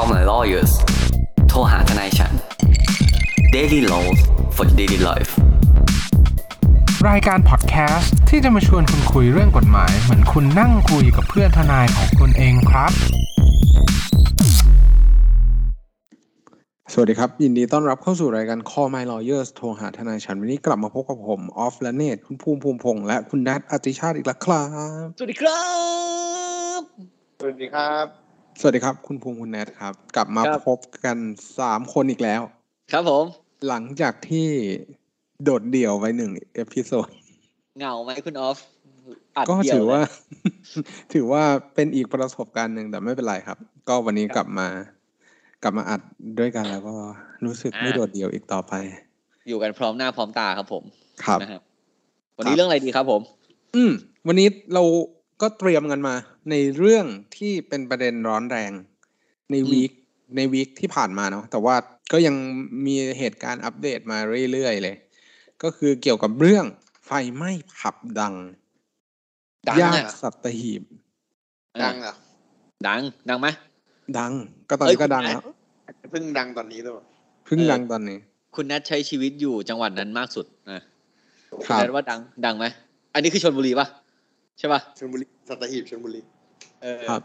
Call my lawyers โทรหาทนายฉัน Daily Laws for Daily Life รายการพอดแคสต์ที่จะมาชวนคุณคุยเรื่องกฎหมาย เหมือนคุณนั่งคุยกับเพื่อนทนายของคุณเองครับ สวัสดีครับ ยินดีต้อนรับเข้าสู่รายการ Call My Lawyers โทรหาทนายฉัน วันนี้กลับมาพบกับผมออฟและเนตคุณภูมิภูมิพงษ์และคุณนัทอติชาติอีกแล้วครับ สวัสดีครับ สวัสดีครับ สวัสดีครับ คุณภูมิคุณแนทครับ กลับมาครับ พบกันสามคนอีกแล้ว ครับผม หลังจากที่โดดเดี่ยวไปหนึ่ง episodeเหงาไหมคุณออฟอัดก็เดี่ยถือว่า เลย ถือว่าเป็นอีกประสบการณ์หนึ่งแต่ไม่เป็นไรครับ ก็วันนี้กลับมา กลับมาอัดด้วยกันแล้วก็รู้สึกไม่โดดเดี่ยวอีกต่อไปอยู่กันพร้อมหน้าพร้อมตาครับผมครับ นะครับ วันนี้เรื่องอะไรดีครับผม อืมวันนี้เรา ก็เตรียมกันมา ในเรื่องที่เป็นประเด็นร้อนแรงในอืมวีคในวีคที่ผ่านมาเนาะแต่ว่าก็ยังมีเหตุการณ์อัปเดตมาเรื่อยๆเลย ก็คือเกี่ยวกับเรื่องไฟไหม้ผับดังดังย่านอะสัตหีบ ดังเหรอะดัง ดังไหมดัง ก็ตอนเอ้ยนี้ก็คุณดังแม่แล้วเพิ่งดังตอนนี้ตัวเพิ่งเออดังตอนนี้ คุณนัทใช้ชีวิตอยู่จังหวัดนั้นมากสุดนะครับณนัทว่าดัง ดังไหมอันนี้คือชนบุรีปะ ใช่ปะชลบุรีสัตหีบชลบุรีเออครับ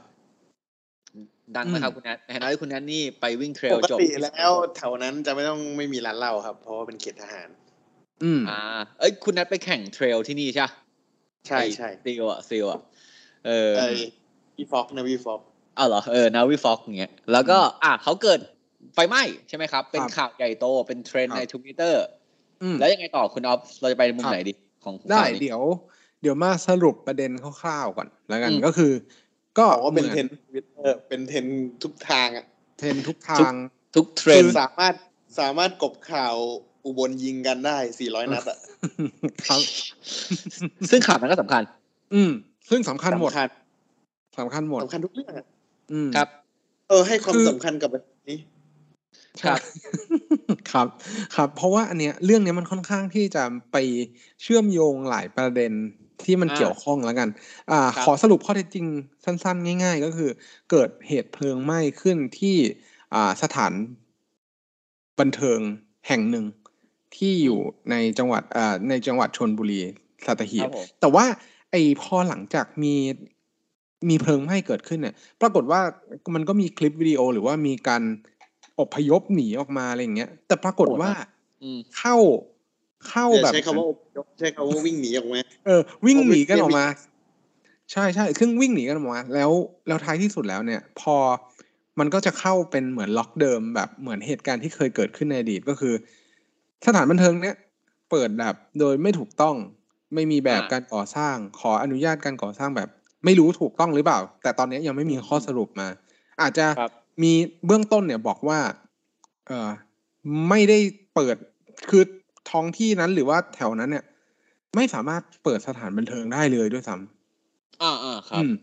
ดังไหมครับอืมคุณนัทเห็นว่าคุณนัทนี่ไปวิ่งเทรปลกจบติแล้วแถวนั้นจะไม่ต้องไม่มีร้านเหล้าครับ เพราะว่าเป็นเขตทหาร อืมอ่า เอ้ยคุณนัทไปแข่งเทรลที่นี่ใช่ปะใช่ใช่ซีลอะซีลอะเออไอวีฟอกนะวีฟอกอ้าวเหรอเออนาวิฟอกอย่างเงี้ยแล้วก็ อะเขาเกิดไฟไหม้ใช่ไหมครับ เป็นครับข่าวใหญ่โตเป็นเทรนด์ครับในทวิตเตอร์อืมแล้วยังไงต่อคุณออฟเราจะไปมุมครับไหนดีของได้ข่าวนี้เดี๋ยว เดี๋ยวมาสรุปประเด็นคร่าวๆก่อนแล้วกันอืมก็คือ ก็บอกว่าเป็นหมือเทรนทวิตเตอร์เป็นเทรนทุกทางอะเทรนทุกทาง ทุกเทรนคือด์สามารถสามารถกบข่าวอุบลยิงกันได้400นัดอะครับซึ่งข่าวนั้นก็สำคัญ อืม ซึ่งสำคัญหมดสำคัญสำคัญหมดสำคัญทุกเรื่องอะอืมครับ เออ ให้ความคือสำคัญกับแบบนี้ ครับ ครับ ครับ เพราะว่าอันเนี้ยเรื่องเนี้ยมันค่อนข้างที่จะไปเชื่อมโยงหลายประเด็น ที่มันอ่าเกี่ยวข้องแล้วกัน อ่าครับขอสรุปข้อเท็จจริงสั้น ๆ ง่าย ๆ ก็คือ เกิดเหตุเพลิงไหม้ขึ้นที่อ่าสถานบันเทิงแห่งหนึ่งที่อยู่ในจังหวัดอ่าในจังหวัดชนบุรีสัตหีครับบผมแต่ว่าไอ้พอหลังจากมีมีเพลิงไหม้เกิดขึ้นเนี่ย ปรากฏว่ามันก็มีคลิปวิดีโอหรือว่ามีการอพยพหนีออกมาอะไรอย่างเงี้ย แต่ปรากฏว่าอืมเข้า เข้าอย่าแบบใช้คำว่าอพยพใช้คำว่าวิ่งหนีออกมาเออ วิ่งเอาหนีกันวิ่งออกมา ใช่ใช่ซึ่งวิ่งหนีกันออกมา แล้วแล้วท้ายที่สุดแล้วเนี่ย พอมันก็จะเข้าเป็นเหมือนล็อกเดิมแบบเหมือนเหตุการณ์ที่เคยเกิดขึ้นในอดีตก็คือ สถานบันเทิงเนี่ยเปิดแบบโดยไม่ถูกต้อง ไม่มีแบบอ่าการก่อสร้าง ขออนุญาตการก่อสร้างแบบ ไม่รู้ถูกต้องหรือเปล่า แต่ตอนนี้ยังไม่มีข้อสรุปมา อาจจะครับมีเบื้องต้นเนี่ยบอกว่า เออไม่ได้เปิดคือ ท้องที่นั้นหรือว่าแถวนั้นเนี่ย ไม่สามารถเปิดสถานบันเทิงได้เลยด้วยซ้ำอ่าอ่าครับอืม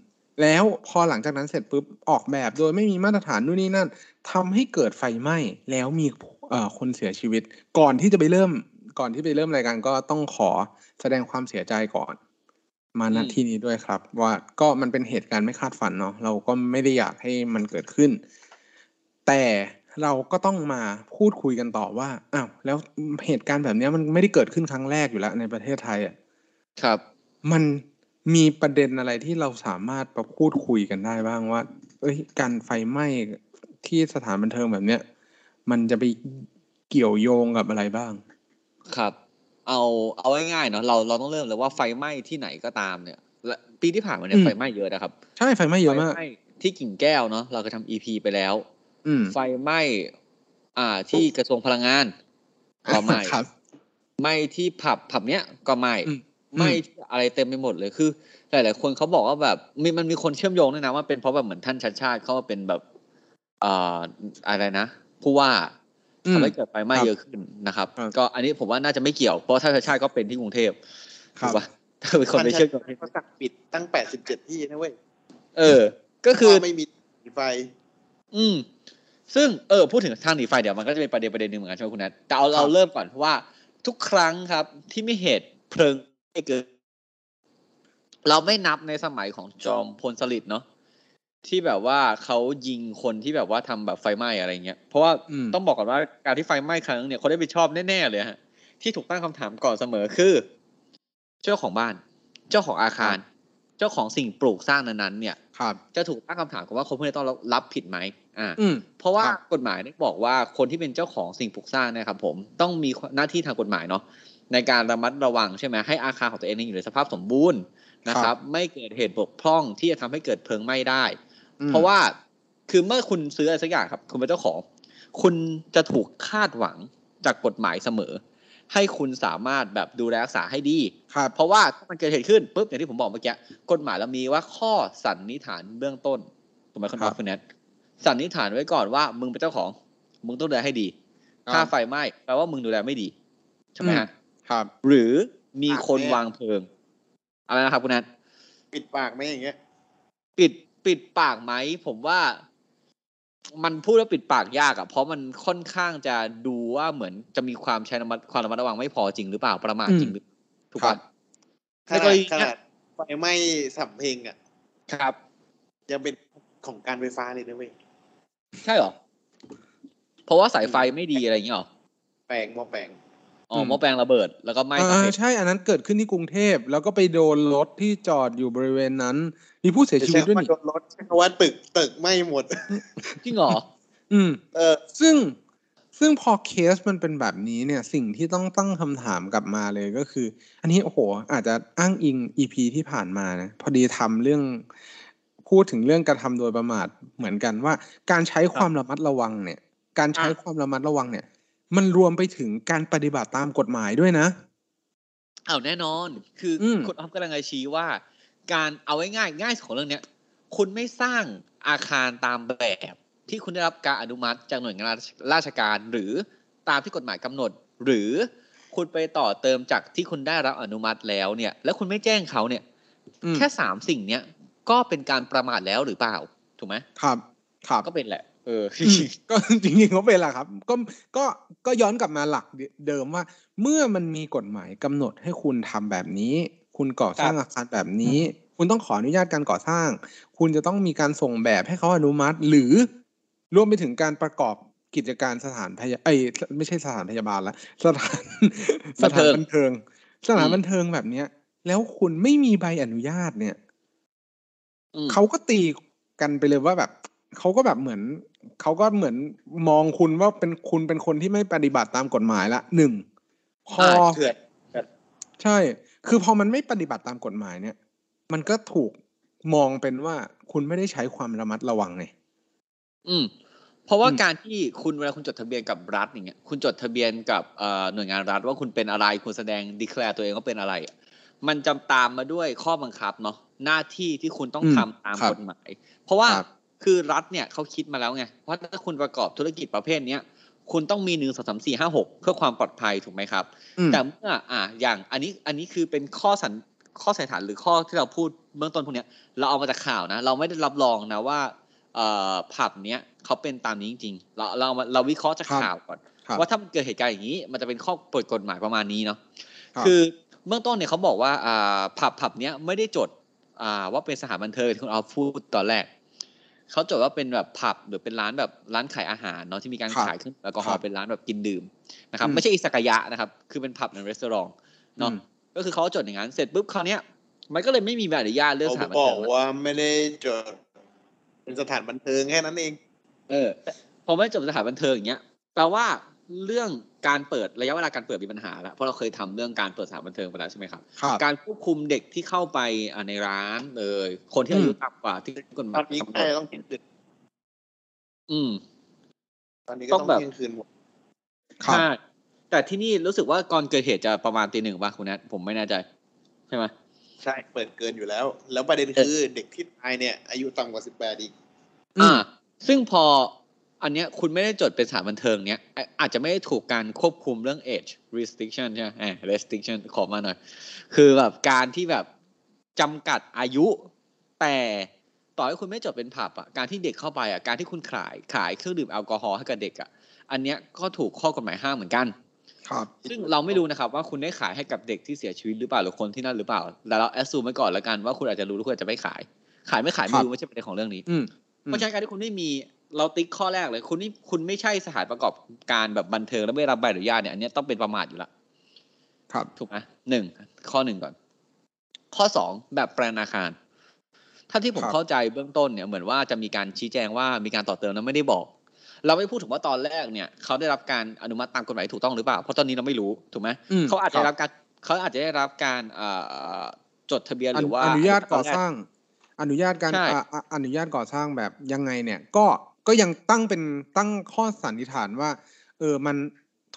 แล้วพอหลังจากนั้นเสร็จปุ๊บออกแบบโดยไม่มีมาตรฐานนู่นนี่นั่นทำให้เกิดไฟไหม้แล้วมีเอ่อคนเสียชีวิต ก่อนที่จะไปเริ่ม ก่อนที่ไปเริ่มรายการก็ต้องขอแสดงความเสียใจก่อน มาณอืมที่นี้ด้วยครับ ว่าก็มันเป็นเหตุการณ์ไม่คาดฝันเนาะเราก็ไม่ได้อยากให้มันเกิดขึ้น แต่ เราก็ต้องมาพูดคุยกันต่อว่าอ้าวแล้วเหตุการณ์แบบเนี้ยมันไม่ได้เกิดขึ้นครั้งแรกอยู่แล้วในประเทศไทยอะครับ มันมีประเด็นอะไรที่เราสามารถประพูดคุยกันได้บ้างว่า เอ้ย การไฟไหม้ที่สถานบันเทิงแบบเนี้ยมันจะไปเกี่ยวโยงกับอะไรบ้าง ครับ เอาเอาง่ายๆเนาะเราเราต้องเริ่มเลยว่าไฟไหม้ที่ไหนก็ตามเนี่ยและปีที่ผ่านมาเนี่อืยมไฟไหม้เยอะนะครับ ใช่ไฟไหม้เยอะมากไฟไหม้ที่กิ่งแก้วเนาะเราเคยทำอีพีไปแล้วอืม ไฟไหม้อ่า ที่กระทรวงพลังงานก็ไหม้ครับไหม้ที่ผับผับเนี้ยก็ไหม้อืมไหม้ที่อะไรเต็มไปหมดเลยคือ หลาย ๆ คนเขาบอกว่าแบบมีมันมีคนเชื่อมโยงด้วยนะว่าเป็นเพราะแบบเหมือนท่านชัดชาติเขามาเป็นแบบอ่าอะไรนะผู้ว่าอืมทำให้เกิดไฟไหม้ครับเยอะขึ้นนะครับครับ ก็อันนี้ผมว่าน่าจะไม่เกี่ยวเพราะท่านชัดชาติก็เป็นที่กรุงเทพครัถูบกปะถ้าเป็นคนไปเชื่อมโยงที่เขาสั่งปิดตั้ง87ที่นะเว้ยเออ ก็คือว่าไม่มีไฟ อืม ซึ่งเออพูดถึงทางหนีไฟเดี๋ยวมันก็จะเป็นประเด็นประเด็นหนึ่งเหมือนกันใช่ไหมคุณนัทแต่เอาเราเริ่มก่อนเพราะว่าทุกครั้งครับที่มีเหตุเพลิงไม่เกิดเราไม่นับในสมัยของจอมพลสฤษดิ์เนาะที่แบบว่าเขายิงคนที่แบบว่าทำแบบไฟไหม้อะไรเงี้ยเพราะว่าอืมต้องบอกก่อนว่าการที่ไฟไหม้ครั้งนึงเนี่ยคนได้ไปชอบแน่ๆเลยฮะที่ถูกตั้งคำถามก่อนเสมอคือ เจ้าของบ้าน เจ้าของอาคาร เจ้าของสิ่งปลูกสร้างนั้นๆเนี่ยครับจะถูกตั้งคำถามกันว่าคนพวกนี้ต้องรับผิดไหมอ่าอืมเพราะว่าครับกฎหมายได้บอกว่าคนที่เป็นเจ้าของสิ่งปลูกสร้างเนะครับผมต้องมีหน้าที่ทางกฎหมายเนาะในการระมัดระวังใช่ไหมให้อาคารของตัวเองเนี่ยอยู่ในสภาพสมบูรณ์นะครับ ไม่เกิดเหตุบกพร่องที่จะทำให้เกิดเพลิงไหม้ได้อืมเพราะว่าคือเมื่อคุณซื้ออะไรสักอย่างครับ คุณเป็นเจ้าของ คุณจะถูกคาดหวังจากกฎหมายเสมอ ให้คุณสามารถแบบดูแลรักษาให้ดีครับเพราะว่าถ้ามันเกิดเหตุขึ้นปุ๊บอย่างที่ผมบอกเมื่อกี้กฎหมายเรามีว่าข้อสันนิษฐานเบื้องต้นถูกไหมคุณครัน็อบตคุณแนทสันนิษฐานไว้ก่อนว่า มึงเป็นเจ้าของ มึงต้องดูแลให้ดีครับถ้าไฟไหม้แปลว่ามึงดูแลไม่ดีใช่ไหมฮะครับ หรือมีคนปากแน่วางเพลิงอะไรนะครับคุณแนทปิดปากไหมอย่างเงี้ย ปิดปิดปากไหมผมว่า มันพูดว่าปิดปากยากอะเพราะมันค่อนข้างจะดูว่าเหมือนจะมีความใช้ระมัดความระมัดระวังไม่พอจริงหรือเปล่าประมาทจริงหรือถูกครัปะบขในกนาดรณีขเนี้นายดไฟไหม้สัมเพลงอะ ครับ ยังเป็นของการไฟฟ้าเลยนะเว้ยใช่เหรอ เพราะว่าสายไฟไม่ดีอะไรอย่างเงี้ยเหรอแปลงหมอแปลง อ๋ออืมหม้อแปลงระเบิดแล้วก็ไหม้อ่าสำเร็จใช่อันนั้นเกิดขึ้นที่กรุงเทพ แล้วก็ไปโดนรถที่จอดอยู่บริเวณนั้น มีผู้เสียชีวิตด้วยใช้นี่คำว่าโดนรถใช้คำว่าตึกตึกไหม้หมดจริงเหรออืม เออ ซึ่งซึ่งพอเคสมันเป็นแบบนี้เนี่ย สิ่งที่ต้องตั้งคำถามกลับมาเลยก็คือ อันนี้โอ้โห อาจจะอ้างอิงอีพีที่ผ่านมานะพอดีทำเรื่องพูดถึงเรื่องกระทำโดยประมาทเหมือนกันว่า การใช้ความระมัดระวังเนี่ย การใช้อะความระมัดระวังเนี่ย มันรวมไปถึงการปฏิบัติตามกฎหมายด้วยนะอ้าวแน่นอน คืออมคุณอ๊อฟกำลังจะชี้ว่า การเอาไว้ง่ายง่ายสุดของเรื่องเนี้ย คุณไม่สร้างอาคารตามแบบที่คุณได้รับการอนุมัติจากหน่วยงานราชการ หรือตามที่กฎหมายกำหนด หรือคุณไปต่อเติมจากที่คุณได้รับอนุมัติแล้วเนี่ย แล้วคุณไม่แจ้งเขาเนี่ยอืมแค่สามสิ่งเนี้ยก็เป็นการประมาทแล้วหรือเปล่า ถูกไหมครับ ครับก็เป็นแหละ เอออืมก็จริงๆเขาเป็นแหละครับ ก็ก็ก็ย้อนกลับมาหลักเดิมว่า เมื่อมันมีกฎหมายกำหนดให้คุณทำแบบนี้ คุณก่อสร้างครับอาคารแบบนี้ คุณต้องขออนุญาตการก่อสร้าง คุณจะต้องมีการส่งแบบให้เขาอนุมัติ หรือรวมไปถึงการประกอบกิจการสถานพยาเอ้ยไม่ใช่สถานพยาบาลละสถานสบันถาเทินงบันเทิง สถานอืมบันเทิงแบบเนี้ย แล้วคุณไม่มีใบอนุญาตเนี่ยอืมเขาก็ตีกันไปเลยว่าแบบ เขาก็แบบเหมือนเขาก็เหมือนมองคุณว่าเป็นคุณเป็นคนที่ไม่ปฏิบัติตามกฎหมายละหนึ่งพออ่าเถื่อนใช่ คือพอมันไม่ปฏิบัติตามกฎหมายเนี่ย มันก็ถูกมองเป็นว่าคุณไม่ได้ใช้ความระมัดระวังไงอืม เพราะว่าอืมการที่คุณเวลาคุณจดทะเบียนกับรัฐอย่างเงี้ย คุณจดทะเบียนกับเอ่อหน่วยงานรัฐว่าคุณเป็นอะไร คุณแสดงดีแคลร์ตัวเองว่าเป็นอะไรอะมันจำตามมาด้วยข้อบังคับเนาะหน้าที่ที่คุณต้องอืมทำตามครับกฎหมาย เพราะว่า ครับคือรัฐเนี่ยเขาคิดมาแล้วไงว่าถ้าคุณประกอบธุรกิจประเภทเนี้ยคุณต้องมีหนึ่งสองสามสี่ห้าหกเพื่อความปลอดภัยถูกไหมครับอืมแต่เมื่ออ่าอย่างอันนี้อันนี้คือเป็นข้อสันข้อสันนิษฐานหรือข้อที่เราพูดเบื้องต้นพวกเนี้ยเราเอามาจากข่าวนะ เราไม่ได้รับรองนะว่าเอ่อผับเนี้ยเขาเป็นตามนี้จริงๆเราเรามาเราวิเคราะห์จากครับข่าวก่อนครับว่าถ้ามันเกิดเหตุการณ์อย่างนี้ มันจะเป็นข้อเปิดกฎหมายประมาณนี้เนาะครับคือเบื้องต้นเนี่ยเขาบอกว่าอ่าผับผับเนี้ยไม่ได้จดอ่าว่าเป็นสถานบันเทิงที่คุณเอาพูดตอนแรก เขาจดว่าเป็นแบบผับหรือเป็นร้านแบบร้านขายอาหารเนาะที่มีการครับขายเครื่องดื่มแอลกอฮอครัล์บเป็นร้านแบบกินดื่มนะครับอืมไม่ใช่อิสกายะนะครับคือเป็นผับในรีสอร์ทเนาะอืมก็คือเขาจดอย่างนั้นเสร็จปุ๊บคราวเนี้ยมันก็เลยไม่มีใบอนุญาตเรื่องสถานบันบอเทิกงว่าไม่ได้จดเป็นสถานบันเทิงแค่นั้นเอง เออพอไม่จบสถานบันเทิงอย่างเงี้ยแปลว่า เรื่องการเปิดระยะเวลาการเปิดมีปัญหาแล้วเพราะเราเคยทำเรื่องการเปิดสถานบันเทิงไปแล้วใช่ไหมครับครับการควบคุมเด็กที่เข้าไปอ่าในร้านเลยคนที่อายุต่ำกว่าที่กฎหตมาอยนนี้กำหนใกล้ดต้องเที่ยงคืนหมดอืมตอนนี้ก็ต้ต้อองงแบบเที่ยงคืนหมดครับใช่แต่ที่นี่รู้สึกว่าก่อนเกิดเหตุจะประมาณตีหนึ่งป่ะคุณแนทผมไม่แน่ใจ ใช่ไหมใช่เปิดเกินอยู่แล้ว แล้วประเด็นคือเด็กที่ตายเนี่ย อายุต่ำกว่าสิบแปดอีกอืมอ่าซึ่งพอ อันเนี้ยคุณไม่ได้จดเป็นสถานบันเทิงเนี้ยอะอาจจะไม่ได้ถูกการควบคุมเรื่อง age restriction ใช่ไหมเออ restriction ขอมาหน่อย คือแบบการที่แบบจำกัดอายุ แต่ต่อให้คุณไม่จดเป็นผับอะการที่เด็กเข้าไปอะการที่คุณขายขายเครื่องดื่มแอลกอฮอล์ให้กับเด็กอะอันเนี้ยก็ถูกข้อกฎหมายห้ามเหมือนกัน ครับ ซึ่งเราไม่รู้นะครับว่าคุณได้ขายให้กับเด็กที่เสียชีวิตหรือเปล่าหรือคนที่นั่นหรือเปล่าแต่เราแอสซูมไว้ก่อนแล้วกันว่าคุณอาจจะรู้หรือคุณอาจจะไม่ขาย ขายไม่ขายคไม่รับรู้ไม่ใช่ประเด็นของเรื่องนี้อืมเพราะฉะนั้นการที่คุณไม่มี เราติ๊กข้อแรกเลย คุณนี่คุณไม่ใช่สถานประกอบการแบบบันเทิงแล้วไม่ได้รับใบอนุญาตเนี่ยอันเนี้ยต้องเป็นประมาทอยู่ละครับถูกไหมหนึ่งข้อหนึ่งก่อน ข้อสองแบบแปลนอาคาร ถ้าที่ผมครับเข้าใจเบื้องต้นเนี่ยเหมือนว่าจะมีการชี้แจงว่ามีการต่อเติมแล้วไม่ได้บอก เราไม่พูดถึงว่าตอนแรกเนี่ยเขาได้รับการอนุมัติตามกฎหมายถูกต้องหรือเปล่าเพราะตอนนี้เราไม่รู้ถูกไหมอืมเขาอาจจะคได้รับรับการเขาอาจจะได้รับการเอ่อจดทะเบียนหรือว่าอนุญาตก่อสร้างอนุญาตการใช่อะอะอนุญาตก่อสร้างแบบยังไงเนี่ย ก็ ก็ยังตั้งเป็นตั้งข้อสันนิษฐานว่า เออมัน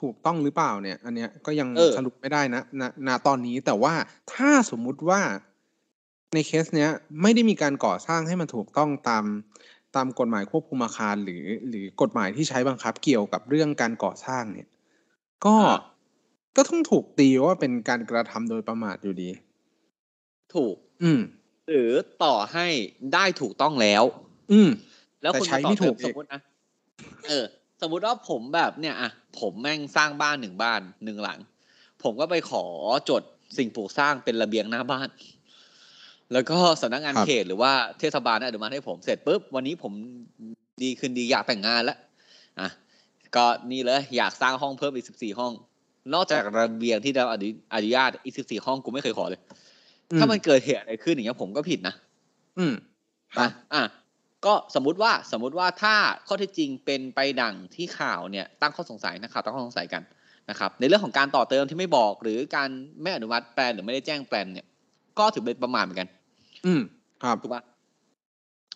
ถูกต้องหรือเปล่าเนี่ย อันเนี้ยก็ยังเออสรุปไม่ได้นะณณตอนนี้แต่ว่าถ้าสมมุติว่าในเคสเนี้ยไม่ได้มีการก่อสร้างให้มันถูกต้องตามตามกฎหมายควบคุมอาคารหรือ หรือกฎหมายที่ใช้บังคับเกี่ยวกับเรื่องการก่อสร้างเนี่ย ก็อ่าก็ต้องถูกตีว่าเป็นการกระทำโดยประมาทอยู่ดี ถูก อืม หรือต่อให้ได้ถูกต้องแล้ว อืม แล้วแต่คุณใช้มาต่อไม่ถูกเติสมมตินะเออ สมมุติว่าผมแบบเนี่ยอะผมแม่งสร้างบ้านหนึ่งบ้านหนึ่งหลัง ผมก็ไปขอจดสิ่งปลูกสร้างเป็นระเบียงหน้าบ้าน แล้วก็สำนักงานครับเขตหรือว่าเทศบาลได้อนุมัติให้ผมเสร็จปุ๊บวันนี้ผมดีขึ้นดีอยากแต่งงานแล้วอะก็นี่เลยอยากสร้างห้องเพิ่มอีกสิบสี่ห้อง นอกจากระเบียงที่ได้รับอนุอนุญาตอีกสิบสี่ห้องกูไม่เคยขอเลย ถ้ามันเกิดเหตุอะไรขึ้นอย่างเงี้ยผมก็ผิดนะ อืมอะอะ ก็สมมุติว่าสมมุติว่าถ้าข้อเท็จจริงเป็นไปดังที่ข่าวเนี่ยตั้งข้อสงสัยนะครับตั้งข้อสงสัยกันนะครับในเรื่องของการต่อเติมที่ไม่บอก หรือการไม่อนุมัติแปลนหรือไม่ได้แจ้งแปลนเนี่ย ก็ถือเป็นประมาทเหมือนกัน อืมครับถูกปะ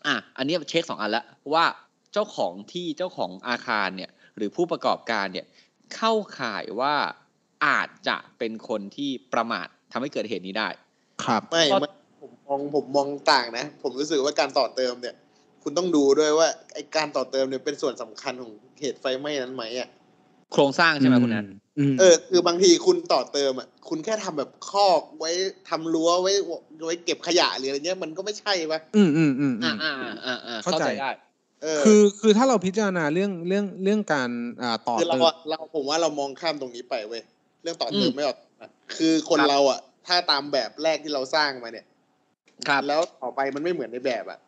อะอันนี้เช็คสองอันแล้วว่าเจ้าของที่เจ้าของอาคารเนี่ย หรือผู้ประกอบการเนี่ย เข้าข่ายว่าอาจจะเป็นคนที่ประมาททำให้เกิดเหตุนี้ได้ ครับไม่ก็ไม่ผมมองผมมองต่างนะ ผมรู้สึกว่าการต่อเติมเนี่ย คุณต้องดูด้วยว่าไอการต่อเติมเนี่ยเป็นส่วนสำคัญของเหตุไฟไหม้นั้นไหมอะโครงสร้างใช่ไหมคุณแอนอืมเออ คือบางทีคุณต่อเติมอะคุณแค่ทำแบบคอกไว้ทำรั้วไว้ไว้เก็บขยะหรืออะไรเงี้ยมันก็ไม่ใช่ปะอืมอืมอืมอือ่ามอ่าอ่าอ่าเข้าเข้าใจใจได้เออคือคือถ้าเราพิจารณาเรื่องเรื่องเรื่องการอ่าต่อคือเราเติมอะเราผมว่าเรามองข้ามตรงนี้ไปเว้ยเรื่องต่อเติมอืมไม่ออกอะคือคนครับเราอะ ถ้าตามแบบแรกที่เราสร้างมาเนี่ยครับแล้วต่อไปมันไม่เหมือนในแบบอะ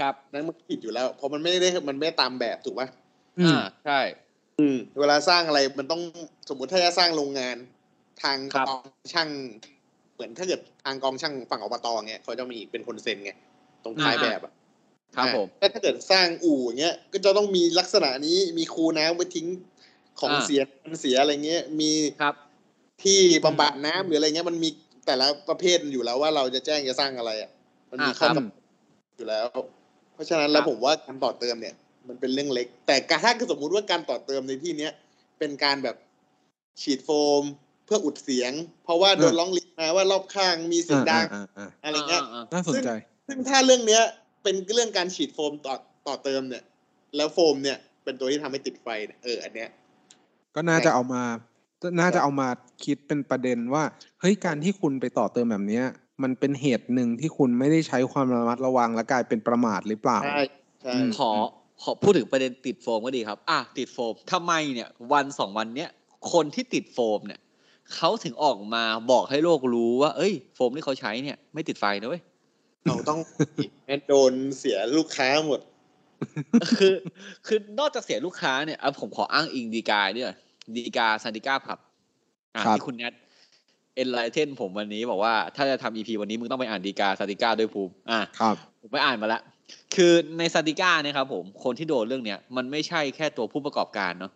ครับนั้นมันผิดอยู่แล้ว เพราะมันไม่ได้มันไม่ได้ตามแบบถูกปะอืมอ่าใช่เวลาสร้างอะไรมันต้องสมมติถ้าจะสร้างโรงงาน ทางครับกองช่าง เหมือนถ้าเกิดทางกองช่างฝั่งอบตเงี้ยเขาจะมีเป็นคนเซ็นไงตรงท้ายแบบอะครับผมแต่ถ้าเกิดสร้างอู่อย่างเงี้ยก็จะต้องมีลักษณะนี้มีคูน้ำไว้ทิ้งของอ่าเสียมันเสียอะไรเงี้ยมีครับ ที่บำบัดน้ำหรืออะไรเงี้ยมันมีแต่ละประเภทอยู่แล้วว่าเราจะแจ้งจะสร้างอะไรอะมันมีอ่าข้อครับกำหนดอยู่แล้วเพ ราะฉะนั้นแล้วครับผมว่าการต่อเติมเนี่ย มันเป็นเรื่องเล็ก แต่การถ้าสมมุติว่าการต่อเติมในที่เนี้ยเป็นการแบบฉีดโฟมเพื่ออุดเสียง เพราะว่าโดนอ่าร้องเรียนมาว่ารอบข้างมีเสียงดังอ่าอ่าอ่าอะไรเงี้ยอ่าน่าสนใจ ซึ่งถ้าเรื่องเนี้ยเป็นเรื่องการฉีดโฟมต่อต่อเติมเนี่ย แล้วโฟมเนี่ย เป็นตัวที่ทำให้ติดไฟเนี่ยเอออันเนี้ย ก็น่าจะเอามา น่าจะเอามาคิดเป็นประเด็นว่า เฮ้ยการที่คุณไปต่อเติมแบบเนี้ย มันเป็นเหตุหนึ่งที่คุณไม่ได้ใช้ความระมัดระวังและกลายเป็นประมาทหรือเปล่า ใช่ใช่อืมขอขอพูดถึงประเด็นติดโฟมก็ดีครับ อะติดโฟมทำไมเนี่ย วันสองวันเนี้ยคนที่ติดโฟมเนี่ยเขาถึงออกมาบอกให้โลกรู้ว่า เอ้ย โฟมที่เขาใช้เนี่ย ไม่ติดไฟนะเว้ยเราต้องแม่งโดนเสียลูกค้าหมด คือคือนอกจากเสียลูกค้าเนี่ยอะผมขออ้างอิงฎีกาเนี่ยฎีกาซานติก้าผับอะครับที่คุณแนท enlighten ผมวันนี้บอกว่าถ้าจะทำ EP วันนี้มึงต้องไปอ่านฎีกาซานติก้าด้วยภูมิอะครับผมไปอ่านมาแล้วคือในซาติก้าเนี่ยครับผมคนที่โดนเรื่องเนี้ยมันไม่ใช่แค่ตัวผู้ประกอบการเนาะ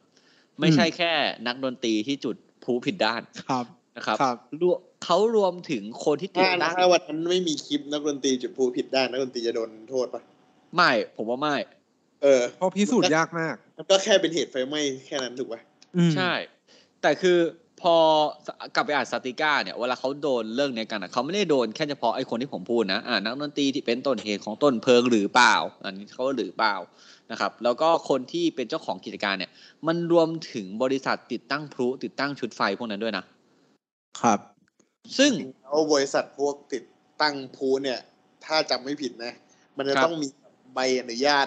ไม่ใช่แค่นักดนตรีที่จุดพลุผิดด้านครับนะครับครับรวมเขารวมถึงคนที่จุดถ้าด้านถ้าวันนั้นไม่มีคลิปนักดนตรีจุดพลุผิดด้านนักดนตรีจะโดนโทษปะไม่ผมว่าไม่เออเพราะพิสูจน์ยากมากมันก็แค่เป็นเหตุไฟไหม้แค่นั้นถูกปะอืมใช่ แต่คือ พอกลับไปอ่านซาติก้าเนี่ยเวลาเขาโดนเรื่องเนี้ยกันอะเขาไม่ได้โดนแค่เฉพาะไอ้คนที่ผมพูดนะอ่านักดนตรีที่เป็นต้นเหตุของต้นเพลิงหรือเปล่า อันนี้เขาหรือเปล่านะครับ แล้วก็คนที่เป็นเจ้าของกิจการเนี่ย มันรวมถึงบริษัทติดตั้งพลุติดตั้งชุดไฟพวกนั้นด้วยนะครับ ซึ่งจริงๆแล้วบริษัทพวกติดตั้งพลุเนี่ย ถ้าจำไม่ผิดนะ มันจะครับต้องมีใบอนุญาต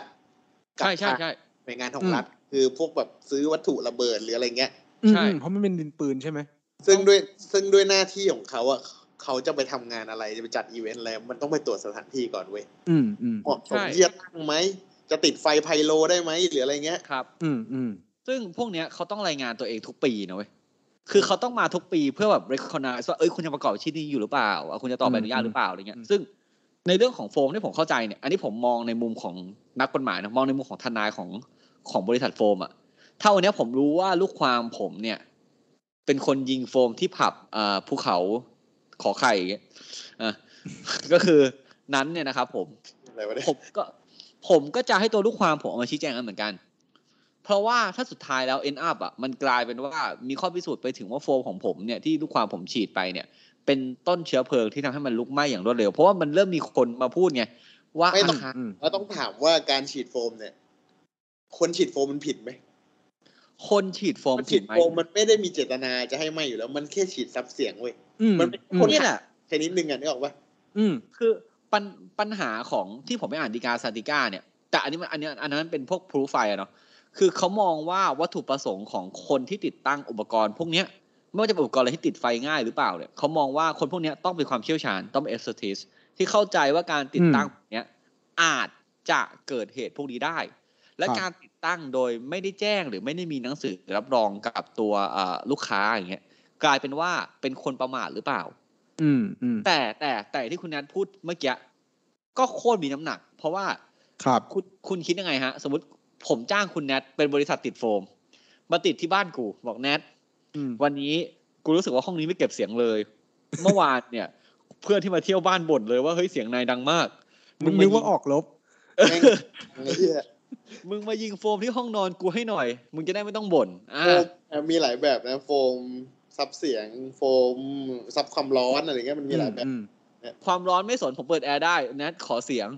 กับใช่ใช่ใช่หน่วยงานของอืมรัฐคือพวกแบบซื้อวัตถุระเบิดหรืออะไรเงี้ยอืม ใช่อืมเพราะมันเป็นดินปืนใช่ไหมซึ่งด้วยซึ่งด้วยหน้าที่ของเขาอะเขาจะไปทำงานอะไรจะไปจัดอีเวนต์อะไรมันต้องไปตรวจสถานที่ก่อนเว้ยอืมอืมเหมาะสมใช่ที่จะตั้งไหมจะติดไฟไพโลได้ไหมหรืออะไรเงี้ยครับ อืมอืมซึ่งพวกเนี้ยเขาต้องรายงานตัวเองทุกปีนะเว้ยคือเขาต้องมาทุกปีเพื่อแบบ recognize ว่าเอ้ยคุณจะประกอบอาชีพนี้อยู่หรือเปล่าอะคุณจะต่อใบอนุญาตหรือเปล่าอะไรเงี้ย ซึ่งในเรื่องของโฟมที่ผมเข้าใจเนี่ย อันนี้ผมมองในมุมของนักกฎหมายนะมองในมุมของทนายของของบริษัทโฟมอะ ถ้าวันเนี้ยผมรู้ว่าลูกความผมเนี่ย เป็นคนยิงโฟมที่ผับอ่าภูเขาขอไข่อย่างเงี้ยอะก็คือนั้นเนี่ยนะครับ ผมอะไรวะเนี่ยผมก็ผมก็จะให้ตัวลูกความผมเอามาชี้แจงกันเหมือนกัน เพราะว่าถ้าสุดท้ายแล้ว end up อะมันกลายเป็นว่ามีข้อพิสูจน์ไปถึงว่าโฟมของผมเนี่ยที่ลูกความผมฉีดไปเนี่ย เป็นต้นเชื้อเพลิงที่ทำให้มันลุกไหม้อย่างรวดเร็ว เพราะว่ามันเริ่มมีคนมาพูดไงว่าไม่ต้องอาคารอืมเราต้องถามว่าการฉีดโฟมเนี่ยคนฉีดโฟมมันผิดไหม คนฉีดโฟมคนผิฉีดดไหมโฟมมันไม่ได้มีเจตนาจะให้ไหมอยู่แล้ว มันแค่ฉีดซับเสียงเว้ยอืมมันเป็นอืคมนนี่แหละแค่นิดนึงอะนึกออกปะอืม คือปัญปัญหาของที่ผมไปอ่านดีกาซานติก้าเนี่ย แต่อันนี้มันอันนี้อันนั้นเป็นพวกพลูไฟอะเนาะคือเขามองว่าวัตถุประสงค์ของคนที่ติดตั้งอุปกรณ์พวกเนี้ยไม่ว่าจะเป็นอุปกรณ์อะไรที่ติดไฟง่ายหรือเปล่าเนี่ยเขามองว่าคนพวกเนี้ยต้องมีความเชี่ยวชาญต้องเป็น expertise ที่เข้าใจว่าการติดตั้งเนี้ยอาจจะเกิดเหตุพวกนี้ได้ และครับการติด ตั้งโดยไม่ได้แจ้งหรือไม่ได้มีหนังสือรับรองกับตัวเอ่อลูกค้าอย่างเงี้ยกลายเป็นว่าเป็นคนประมาทหรือเปล่า อืมอืมแต่แต่แต่ที่คุณนัทพูดเมื่อกี้ก็โคตรมีน้ำหนัก เพราะว่าครับคุณคุณคิดยังไงฮะ สมมติผมจ้างคุณแนทเป็นบริษัทติดโฟม มาติดที่บ้านกูบอกแนทอืมวันนี้กูรู้สึกว่าห้องนี้ไม่เก็บเสียงเลย เมื่อวานเนี่ย เพื่อนที่มาเที่ยวบ้านบ่นเลยว่าเฮ้ยเสียงนายดังมาก มึงนึกว่าออกลบแม่งไอ้เหี้ยมึงมายิงโฟมที่ห้องนอนกูให้หน่อย มึงจะได้ไม่ต้องบ่นอ่าโฟมอะมีหลายแบบนะโฟมซับเสียงโฟมซับความร้อนอะไรเงี้ยมันมีหลายแบบอืมความร้อนไม่สนผมเปิดแอร์ได้แนทขอเสียง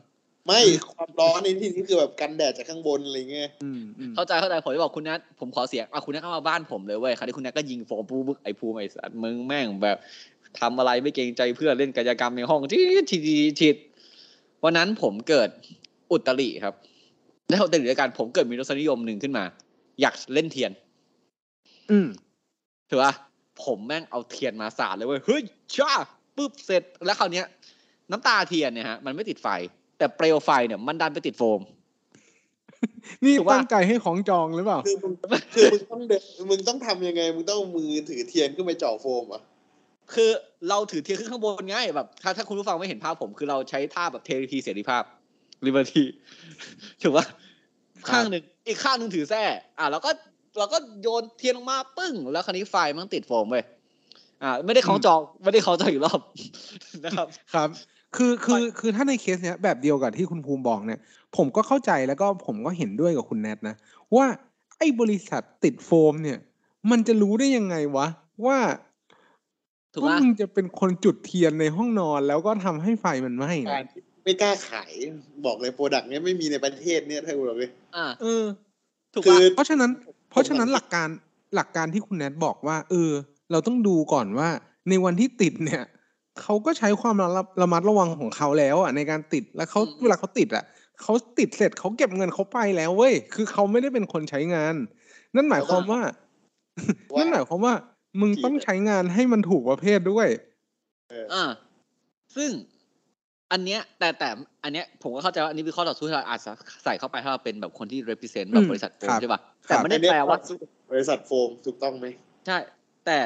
ไม่ความร้อนในที่นี้คือแบบกันแดดจากข้างบนอะไรเงี้ยอืมอืมเข้าใจเข้าใจผมจะบอกคุณนัทผมขอเสียงอะคุณนัทเข้ามาบ้านผมเลยเว้ยคราวนี้คุณนัทก็ยิงโฟมปูบึกไอ้ภูมิไอ้สัตว์มึงแม่งแบบทำอะไรไม่เกรงใจเพื่อนเล่นกายกรรมในห้องที่ทีทีทีวันนั้นผมเกิดอุตริครับ แล้วอุตริด้วยกันผมเกิดมีรสนิยมหนึ่งขึ้นมา อยากเล่นเทียน อืมถือว่าผมแม่งเอาเทียนมาสาดเลยเว้ยเฮ้ยช่าปุ๊บเสร็จแล้วคราวเนี้ย น้ำตาเทียนเนี่ยฮะ มันไม่ติดไฟ แต่เปลวไฟเนี่ย มันดันไปติดโฟม นี่ถือว่าตั้งใจให้ของจองหรือเปล่า คือมึงคือมึงต้องเดินมึงต้องทำยังไง มึงต้องเอามือถือเทียนขึ้นไปเจ่อโฟมเหรอะคือเราถือเทียนขึ้นข้างบนไงแบบ ถ้าถ้าคุณผู้ฟังไม่เห็นภาพผม คือเราใช้ท่าแบบเทพีเสรีภาพ liberty ถูกปะครับข้างหนึ่งอีกข้างหนึ่งถือแส้อะเราก็เราก็โยนเทียนลงมาปึ้ง แล้วคราวนี้ไฟมันติดโฟมไปอ่า ไม่ได้ของจองไม่ได้ของจองอีกรอบนะครับ ครับ คือคือคือถ้าในเคสเนี้ยแบบเดียวกับที่คุณภูมิบอกเนี่ย ผมก็เข้าใจแล้วก็ผมก็เห็นด้วยกับคุณแนทนะ ว่าไอ้บริษัทติดโฟมเนี่ย มันจะรู้ได้ยังไงวะ ว่าถูกว่าปะมึงจะเป็นคนจุดเทียนในห้องนอนแล้วก็ทำให้ไฟมันไหม้กานะรที่ ไม่กล้าขายบอกเลยโปรดักต์เนี้ยไม่มีในประเทศเนี้ยถ้ากูบอกเลยอ่าเออถูกคืปะอเพราะฉะนั้น เพราะฉะนั้นหลักการหลักการที่คุณแนทบอกว่า เออ เราต้องดูก่อนว่า ในวันที่ติดเนี่ยเขาก็ใช้ความระระมัดระวังของเขาแล้ว อะ ในการติดแล้วเขาเวลาเขาติดอะเขาติดเสร็จเขาเก็บเงินเขาไปแล้วเว้ยคือเขาไม่ได้เป็นคนใช้งาน นั่นหมายความว่าว่านั่นหมายความว่า มึงต้องใช้งานให้มันถูกประเภทด้วยอ่าซึ่ง อันเนี้ยแต่แต่อันเนี้ยผมก็เข้าใจว่าอันนี้เป็นข้อต่อสู้ที่เราอาจจะใส่เข้าไปถ้าเราเป็นแบบคนที่ represent แบบอืมบริษัทโฟครัมบใช่ป่ะครับแต่ไม่ได้แปลว่าบริษัทโฟมถูกต้องไหมใช่ แต่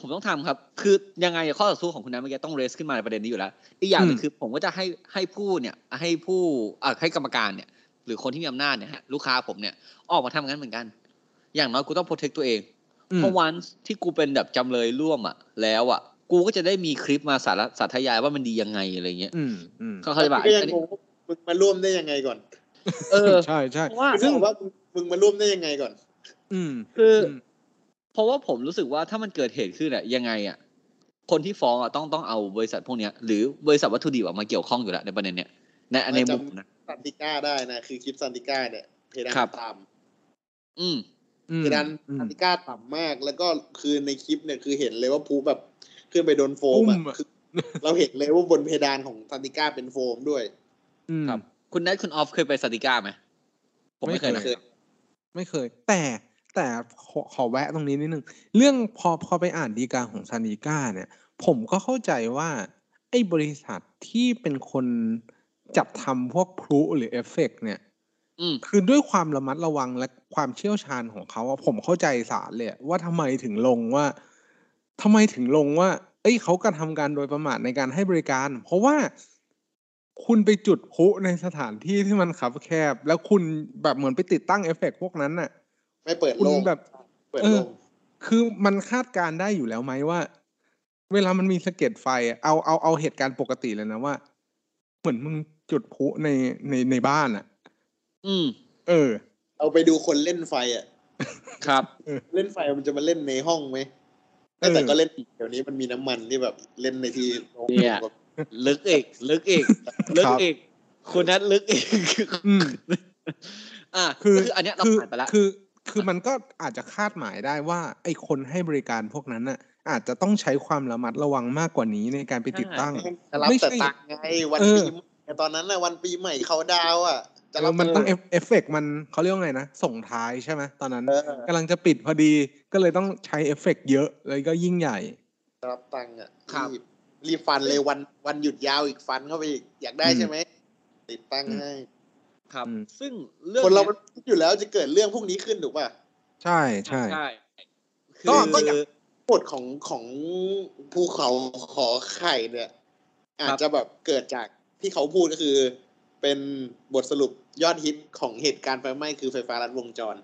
ผมต้องทำครับ คือยังไงข้อต่อสู้ของคุณนั้นเมื่อกี้ต้องเรสขึ้นมาในประเด็นนี้อยู่แล้ว อีกอย่างหนึ่งอืมคือผมก็จะให้ให้ผู้เนี่ยให้ผู้อ่าให้กรรมการเนี่ย หรือคนที่มีอำนาจเนี่ยฮะลูกค้าผมเนี่ยออกมาทำงั้นเหมือนกัน อย่างน้อยกูต้อง protect ตัวเองอืมเพราะวันที่กูเป็นแบบจำเลยร่วมอะแล้วอะ กูก็จะได้มีคลิปมาสารสาธยายว่ามันดียังไงอะไรเงี้ย อืมอืมเขาเข้าใจป่ะก็ยังอันนี้งงว่ามึงมาร่วมได้ยังไงก่อน เออใช่ใช่เพราะว่าซึ่งว่ามึงมึงมาร่วมได้ยังไงก่อน อืม คืออมเพราะว่าผมรู้สึกว่าถ้ามันเกิดเหตุขึ้นอะยังไงอะคนที่ฟ้องอะต้องต้องเอาบริษัทพวกเนี้ยหรือบริษัทวัตถุดิบอะมาเกี่ยวข้องอยู่แล้วในประเด็นเนี้ยในในมุมนะซันติก้าได้นะคือคลิปซันติก้าเนี่ยเพดานครับต่อืมอืำมเพดานอืมซันติก้าต่ำมาก แล้วก็คือในคลิปเนี่ยคือเห็นเลยว่าพูแบบ ขึ้นไปโดนโฟมอุ้อะมอะคือเราเห็นเลยว่าบนเพดานของซันติก้าเป็นโฟมด้วยอืมครับ คุณแนทคุณออฟเคยไปสติก้าไหมผมไม่เคยไม่นะเคย ไม่เคย แต่แต่ขอขอแวะตรงนี้นิดนึง เรื่องพอพอไปอ่านดีกาของซานิก้าเนี่ย ผมก็เข้าใจว่า ไอ้บริษัทที่เป็นคนจัดทำพวกพลุหรือเอฟเฟกต์เนี่ยอืมคือด้วยความระมัดระวังและความเชี่ยวชาญของเขาอะผมเข้าใจสารเลยอะว่าทำไมถึงลงว่า ทำไมถึงลงว่า เอ้ยเขากระทำการโดยประมาทในการให้บริการ เพราะว่าคุณไปจุดพลุในสถานที่ที่มันคับแคบ แล้วคุณแบบเหมือนไปติดตั้งเอฟเฟกต์พวกนั้นน่ะ ไม่เปิดคุณโล่งแบบเปิดเอโลองคือมันคาดการณ์ได้อยู่แล้วไหมว่า เวลามันมีสะเก็ดไฟอะเอาเอาเอาเหตุการณ์ปกติเลยนะว่า เหมือนมึงจุดพลุในในในบ้านอะ อืม เออ เอาไปดูคนเล่นไฟอะ ครับ เล่นไฟมันจะมาเล่นในห้องไหมเออ แต่ก็เล่นอีกเดี๋ยวนี้มันมีน้ำมันที่แบบเล่นในที่โรงเนี่ยลึกอีกลึกอีกลึกอีกคุณนัทลึกอีกอืมอะคือก็คืออันเนี้ยเราคือผ่านไปแล้วคือ คือมันก็อาจจะคาดหมายได้ว่า ไอ้คนให้บริการพวกนั้นน่ะ อาจจะต้องใช้ความระมัดระวังมากกว่านี้ในการไปติดตั้งจะรับไม่ใช่แต่ตังค์ไงวันเออปีใหม่ตอนนั้นน่ะวันปีใหม่เขาดาวน์อะ จะเอรัอบมันต้องเอฟเอฟเฟกต์มันเขาเรียกว่าไงนะ ส่งท้ายใช่ไหมตอนนั้นเออกำลังจะปิดพอดีก็เลยต้องใช้เอฟเฟกต์เยอะเลยก็ยิ่งใหญ่จะรับตังค์อะครับรีบรีบฟันเลยวันวันหยุดยาวอีกฟันเข้าไปอีก อยากได้อืมใช่ไหม ติดตั้งอืมให้ครับอืมซึ่งเรื่องคนเราเนี้ยมันคิดอยู่แล้วจะเกิดเรื่องพวกนี้ขึ้นถูกป่ะ ใช่ใช่ใช่ก็คือก็อย่างบทของของภูเขาขอไข่เนี่ย อาจจะแบบเกิดจากที่เขาพูดก็คือ เป็นบทสรุป ยอดฮิตของเหตุการณ์ไฟไหม้คือไฟฟ้าลัดวงจร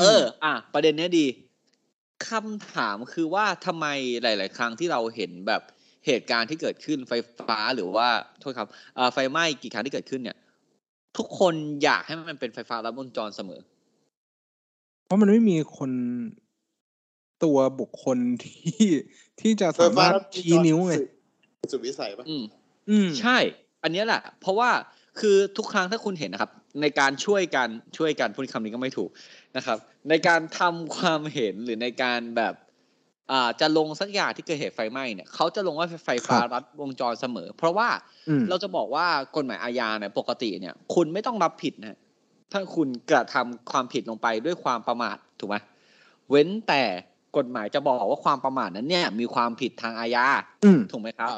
เออ อะ ประเด็นเนี้ยดีคำถามคือว่าทำไมหลาย ๆ ครั้งที่เราเห็นแบบเหตุการณ์ที่เกิดขึ้นไฟฟ้าหรือว่าโทษครับอ่าไฟไหม้กี่ครั้งที่เกิดขึ้นเนี่ย ทุกคนอยากให้มันเป็นไฟฟ้าลัดวงจรเสมอ เพราะมันไม่มีคนตัวบุคคลที่ที่จะไฟสาฟ้ามารถลัดวงจรชี้นิ้วไงสุดสุดวิสัยปะอืมอืมใช่ อันเนี้ยแหละ เพราะว่า คือทุกครั้งถ้าคุณเห็นนะครับ ในการช่วยกันช่วยกันพูดคำนี้ก็ไม่ถูกนะครับ ในการทำความเห็นหรือในการแบบอ่าจะลงสักอย่างที่เกิดเหตุไฟไหม้เนี่ยเขาจะลงว่าไฟฟ้าครับรัดวงจรเสมอ เพราะว่าอืมเราจะบอกว่ากฎหมายอาญาเนี่ยปกติเนี่ย คุณไม่ต้องรับผิดนะถ้าคุณกระทำความผิดลงไปด้วยความประมาทถูกไหมเว้นแต่กฎหมายจะบอกว่าความประมาทนั้นเนี่ย มีความผิดทางอาญาอืมถูกไหมครับ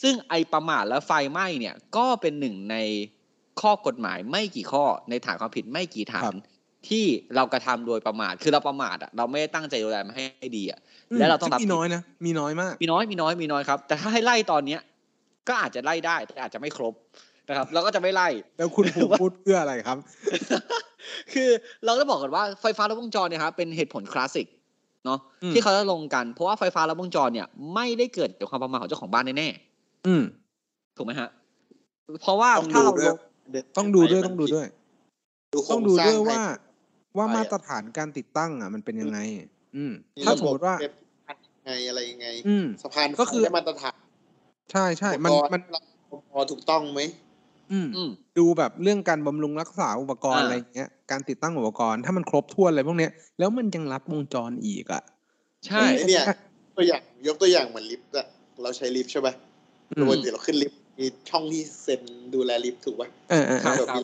ซึ่งไอประมาทและไฟไหม้เนี่ย ก็เป็นหนึ่งใน ข้อกฎหมายไม่กี่ข้อในฐานความผิดไม่กี่ฐาครันบที่เรากระทำโดยประมาทคือเราประมาทอะเราไม่ได้ตั้งใจดูแลมันให้ดีอะอืมและเราต้องซึ่รับมีผิดน้อยนะมีน้อยมาก มีน้อยมีน้อยมีน้อยครับ แต่ถ้าให้ไล่ตอนเนี้ย ก็อาจจะไล่ได้แต่อาจจะไม่ครบนะครับเราก็จะไม่ไล่แล้วคุณผูพูดเพื่ออะไรครับ คือเราจะบอกกันว่าไฟฟ้าลัดวงจรเนี่ยครับเป็นเหตุผลคลาสสิกเนาะอืมที่เขาจะลงกันเพราะว่าไฟฟ้าลัดวงจรเนี่ย ไม่ได้เกิดจากความประมาทของเจ้าของบ้านแน่อืมๆถูกไหมฮะ เพราะว่าต้องถ้าดูเราด้ลวยง ต้องดูด้วยต้องดูด้วยดูโครต้องงดูสร้าด้วยงว่า ว่าไปอะมาตรฐานการติดตั้ง อะ มันเป็นยังไง อืมมีถ้าระสบมบมติว่าเซฟไงอะไรยังไง อืมสะพานก็คือได้มาตรฐาน ใช่ใช่มันอุปกรณ์มันพอถูกต้องไหมอืมอืมดูแบบเรื่องการบำรุงรักษาอุปกรณ์อ่าอะไรอย่างเงี้ย การติดตั้งอุปกรณ์ ถ้ามันครบถ้วนอะไรพวกเนี้ย แล้วมันยังรัดวงจรอีกอะ ใช่ไอ้เนี่ย ตัวอย่างยกตัวอย่างเหมือนลิฟต์อะเราใช้ลิฟต์ใช่ป่ะอืมปกติเราขึ้นลิฟต์ มีช่างที่เซ็นดูแลลิฟต์ถูกป่ะเออเออเออแบบมี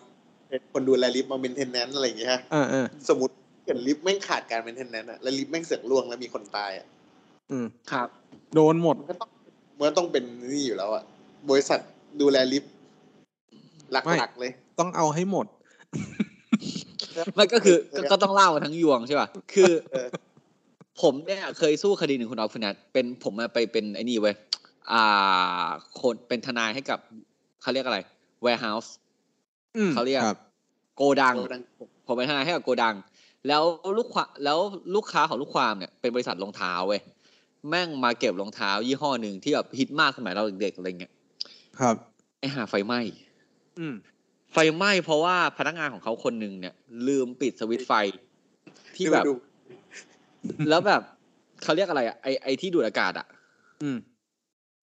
คนดูแลลิฟต์มา maintenance อะไรอย่างเงี้ยฮะเออเออสมมติเกิดลิฟต์แม่งขาดการ maintenance อะแล้วลิฟต์แม่งเสือกร่วงแล้วมีคนตายอะอืมครับ โดนหมดมันก็ต้องมันก็ต้องเป็นนี่อยู่แล้วอะบริษัทดูแลลิฟต์หไม่ลักๆเลย ต้องเอาให้หมดมันก็คือก็ก็ต้องเล่าทั้งยวงใช่ป่ะคือเออผมเนี่ยเคยสู้คดีหนึ่งคุณเอาฟนัทเป็นผมอะไปเป็นไอ้นี่เว้ย อ่าคนเป็นทนายให้กับเขาเรียกอะไร warehouse อืมเขาเรียกครับโกดังโกดังผมเป็นทนายให้กับโกดัง แล้วลูกความแล้วลูกค้าของลูกความเนี่ยเป็นบริษัทรองเท้าเว้ยแม่งมาเก็บรองเท้า ยี่ห้อหนึ่งที่แบบฮิตมากสมัยเราเด็กๆอะไรเงี้ยครับไอหาไฟไหม้อืมไฟไหม้เพราะว่าพนักงานของเขาคนหนึ่งเนี่ย ลืมปิดสวิตช์ไฟที่แบบดูแล้วแบบเขาเรียกอะไรอะไอไอที่ดูดอากาศอะอืม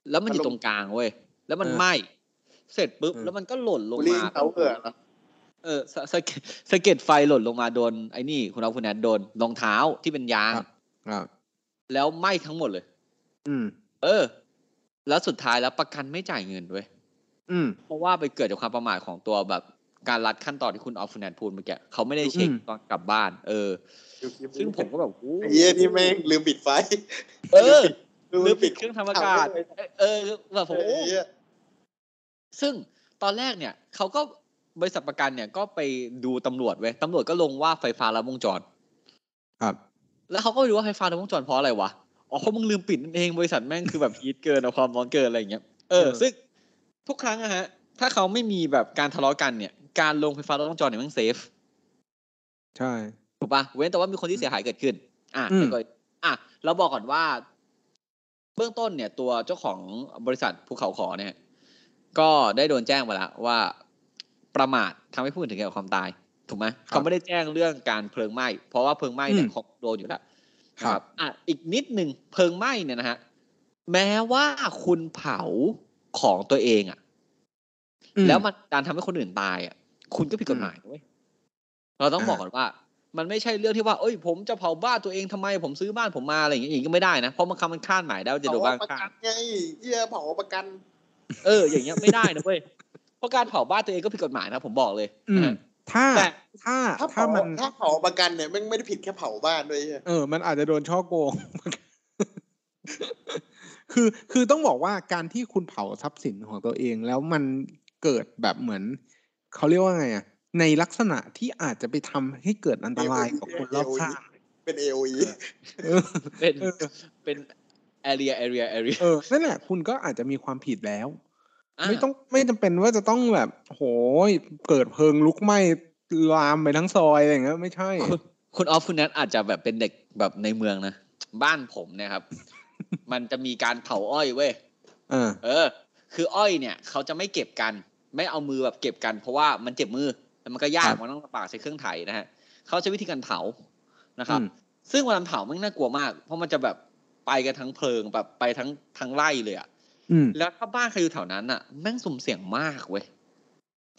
แล้วมันอยู่ตรงกลางเว้ยแล้วมันเออไหม้เสร็จปุ๊บเออแล้วมันก็หล่นลงบุรีมาเขาเกิดเหรอเออสะสะเก็ดสะเก็ดไฟหล่นลงมาโดนไอ้นี่คุณเอาคุณแอนโดนรองเท้าที่เป็นยางครับครับแล้วไหม้ทั้งหมดเลย อืม เออ แล้วสุดท้ายแล้วประกันไม่จ่ายเงินเว้ยอืม เพราะว่าไปเกิดจากความประมาทของตัวแบบการรัดขั้นตอนที่คุณออฟฟูแนนพูดเมื่อกี้เขาไม่ได้เช็คอืมตอนกลับบ้าน เออดูคลิปซึ่งผมก็แบบโอ้ไอ้เหี้ยที่แม่งลืมปิดไฟ เออ ลืมปิดเครื่องทำอากาศ เออแบบผมไอ้โอ้เหี้ยซึ่งตอนแรกเนี่ยเขาก็บริษัทประกันเนี่ยก็ไปดูตำรวจเว้ยตำรวจก็ลงว่าไฟฟ้าลัดวงจร ครับ แล้วเขาก็ไปดูว่าไฟฟ้าลัดวงจรเพราะอะไรวะอ๋อเพราะมึงลืมปิดนั่นเองบริษัทแม่งคือแบบฮีทเกินเอาความร้อนเกินอะไรอย่างเงี้ยเออเออซึ่งทุกครั้งอะฮะ ถ้าเขาไม่มีแบบการทะเลาะกันเนี่ย การลงไฟฟ้าลัดวงจรเนี่ยแม่งเซฟ ใช่ ถูกปะเว้นแต่ว่ามีคนที่เสียหายเกิดขึ้น อะอืมแต่ก็อะเราบอกก่อนว่า เบื้องต้นเนี่ยตัวเจ้าของบริษัทภูเขาขอเนี่ย ก็ได้โดนแจ้งมาแล้วว่า ประมาททำให้ผู้อื่นถึงแก่ความตาย ถูกไหมเขาไม่ได้แจ้งเรื่องการเพลิงไหม้เพราะว่าเพลิงไหม้เนี่ยอืมเขาโดนอยู่แล้วครับนะอะอีกนิดหนึ่งเพลิงไหม้เนี่ยนะฮะแม้ว่าคุณเผาของตัวเองอะอืแล้วมันการทำให้คนอื่นตายอะ คุณก็ผิดกฎหมายนะเว้ยเราต้องบอกก่อนว่า มันไม่ใช่เรื่องที่ว่าเอ้ยผมจะเผาบ้านตัวเองทำไมผมซื้อบ้านผมมาอะไรอย่างเงี้ยอย่างงี้ก็ไม่ได้นะเพราะมันคำมันคาดหมายได้ว่าจะโดนเผาบ้านประฆ่ากันไงเหี้ยเผาประกัน เออ อย่างเงี้ยไม่ได้นะเว้ยเพราะการเผาบ้านตัวเองก็ผิดกฎหมายนะผมบอกเลยอืมนะถ้าแต่ถ้าถ้าถ้าเผามันถ้าเผาประกันเนี่ยแม่งไม่ได้ผิดแค่เผาบ้านด้วยเหี้ยเออ มันอาจจะโดนช่อโกง คือคือต้องบอกว่าการที่คุณเผาทรัพย์สินของตัวเองแล้วมันเกิดแบบเหมือนเขาเรียกว่าไงอะ ในลักษณะที่อาจจะไปทำให้เกิดอันตรายกับคนรอบข้างเป็นเอโอเออเป็นเออเป็น area area area เออนั่นแหละคุณก็อาจจะมีความผิดแล้วะไม่ต้องไม่จำเป็นว่าจะต้องแบบ โหยเกิดเพลิงลุกไหม้ลามไปทั้งซอยอะไรอย่างเงี้ยไม่ใช่ คุณคุณออฟคุณแนทอาจจะแบบเป็นเด็กแบบในเมืองนะบ้านผมเนี่ยครับ มันจะมีการเผาอ้อยเว้ยเออเออ คืออ้อยเนี่ย เขาจะไม่เก็บกัน ไม่เอามือแบบเก็บกัน เพราะว่ามันเจ็บมือ แล้วมันก็ยากครับมันต้องปากใช้เครื่องไถนะฮะเขาใช้วิธีการเผานะครับอืมซึ่งเวลาเผามันน่ากลัวมาก เพราะมันจะแบบไปกันทั้งเพลิงแบบไปทั้งทั้งไร่เลยอะอืมแล้วถ้าบ้านใครอยู่แถวนั้นอะแม่งสุ่มเสี่ยงมากเว้ย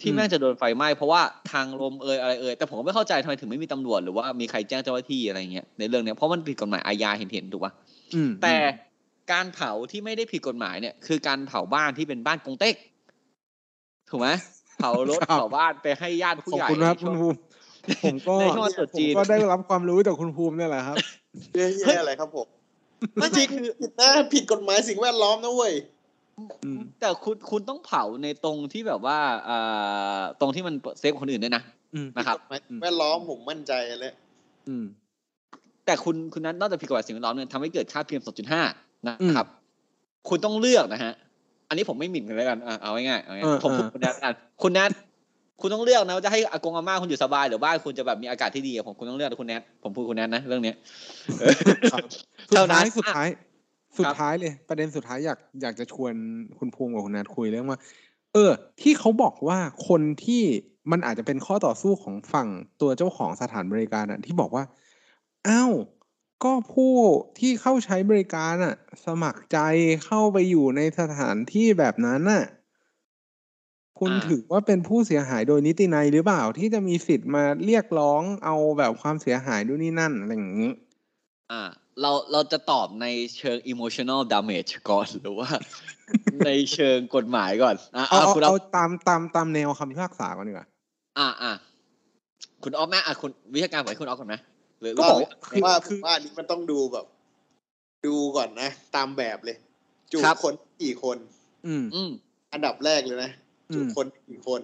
ที่อืมแม่งจะโดนไฟไหม้เพราะว่าทางลมเอยอะไรเอยแต่ผมก็ไม่เข้าใจทำไมถึงไม่มีตำรวจหรือว่ามีใครแจ้งเจ้าหน้าที่อะไรเงี้ยในเรื่องเนี้ยเพราะมันผิดกฎหมายอาญาเห็นเห็นๆถูกปะอืมแต่การเผาที่ไม่ได้ผิดกฎหมายเนี่ย คือการเผาบ้านที่เป็นบ้านกงเต็กถูกไหม เผารถเผาบ้านไปให้ญาติผู้ขอบใหญ่คุณครับในคุช่วณงภูมิผมก็ในช่วงวันตรุษผมจีนก็ได้รับความรู้จากคุณภูมิเนี่ยแหละครับเหี้ยเหี้ยอะไรครับผมไม่จริไม่งคือผิดนะผิดกฎหมายสิ่งแวดล้อมนะเว้ยอืมแต่คุณคุณต้องเผาในตรงที่แบบว่าอ่าตรงที่มันเซฟคนอื่นด้วยนะอืมนะครับกฎหมายสิ่งแวดล้อมผมมั่นใจเลยอืมแต่คุณคุณนั้นนอกจากผิดกฎหมายสิ่งแวดล้อมเนี่ยทำให้เกิดค่า PM 2.5นะครับ คุณต้องเลือกนะฮะ อันนี้ผมไม่หมิ่นกันแล้วกันอะเอาง่ายๆเอาง่ายเออๆผมพูดเออคุณแนทกันคุณแนทคุณต้องเลือกนะว่าจะให้อากงอาม่าคุณอยู่สบายหรือบ้านคุณจะแบบมีอากาศที่ดีอะผมคุณต้องเลือกนะคุณแนทผมพูดคุณแนทนะเรื่องเนี้ยครับสุเท่าดนั้ท้านยสุดท้าย สุดครับท้ายเลย ประเด็นสุดท้ายอยากอยากจะชวนคุณภูมิกับคุณนัทคุยเรื่องว่า เออ ที่เขาบอกว่าคนที่มันอาจจะเป็นข้อต่อสู้ของฝั่งตัวเจ้าของสถานบริการอะที่บอกว่าอ้าว ก็ผู้ที่เข้าใช้บริการอะสมัครใจเข้าไปอยู่ในสถานที่แบบนั้นน่ะ คุณอ่า ถือว่าเป็นผู้เสียหายโดยนิตินัยหรือเปล่า ที่จะมีสิทธิ์มาเรียกร้องเอาแบบความเสียหายด้วยนี่นั่น อะไรอย่างนี้ อ่าเราเราจะตอบในเชิง emotional damage ก่อนหรือว่า ในเชิงกฎหมายก่อน อะเอาเอาเอาคุณอเอาอฟตามตามตามแนวคำพิพากษาก่อนดีกว่า อ่าอ่าคุณออฟแม่อะคุณวิชาการของคุณออฟก่อนไหม หรือหรืก็อบอกว่าคือว่าคือว่าอันนี้มันต้องดูแบบ ดูก่อนนะ ตามแบบเลย จูบครับคนกี่คนอืมอืมอันดับแรกเลยนะจูบอืมคนกี่คน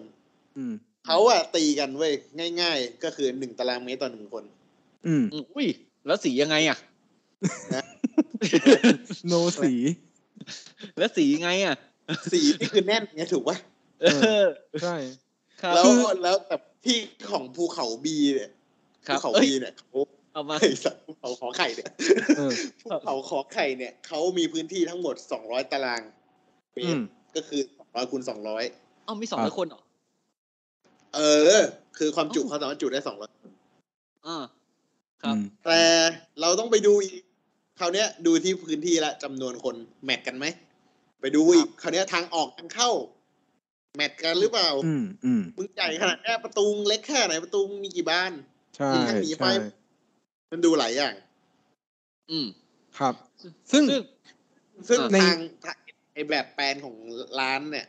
อืมเขาอะตีกันเว้ยง่าย ๆ ก็คือหนึ่งตารางเมตรต่อหนึ่งคน อืมอืมอุ้ยแล้วสียังไงอะโนสี แล้วสียังไงอะ สีนี่คือแน่นไงถูกปะเออใช่ครับแล้วคือแล้วแต่ที่ของภูเขาบีเนี่ยครั ภูบเขาเอ้ยบีเนี่ยเขาเอามาไอ้สัตว์ภูเขาขอไข่เนี่ยเออภูเขาขอไข่เนี่ยเขามีพื้นที่ทั้งหมดสองร้อยตารางเมอืตมรก็คือสองร้อยคูณสองร้อยเอามีสองครัร้อบยคนเหรอเออ คือความจุอ๋อเขาสามารถจุได้สองร้อยอ่าครับอืมแต่เราต้องไปดูอีกคราวเนี้ยดูที่พื้นที่ละจำนวนคนแมทกันไหมไปดูอีกคราวเนี้ยทางออกทางเข้า แมทกันหรือเปล่า อืมอืมมึงใหญ่ขนาดเนี้ยประตูเล็กแค่ไหนประตูมีกี่บ้าน ใช่ทางหนีไฟใช่ มันดูหลายอย่าง อืม ครับ ซึ่งซึ่งซึ่งอ่าในทางทางไอแบบแปลนของร้านเนี่ย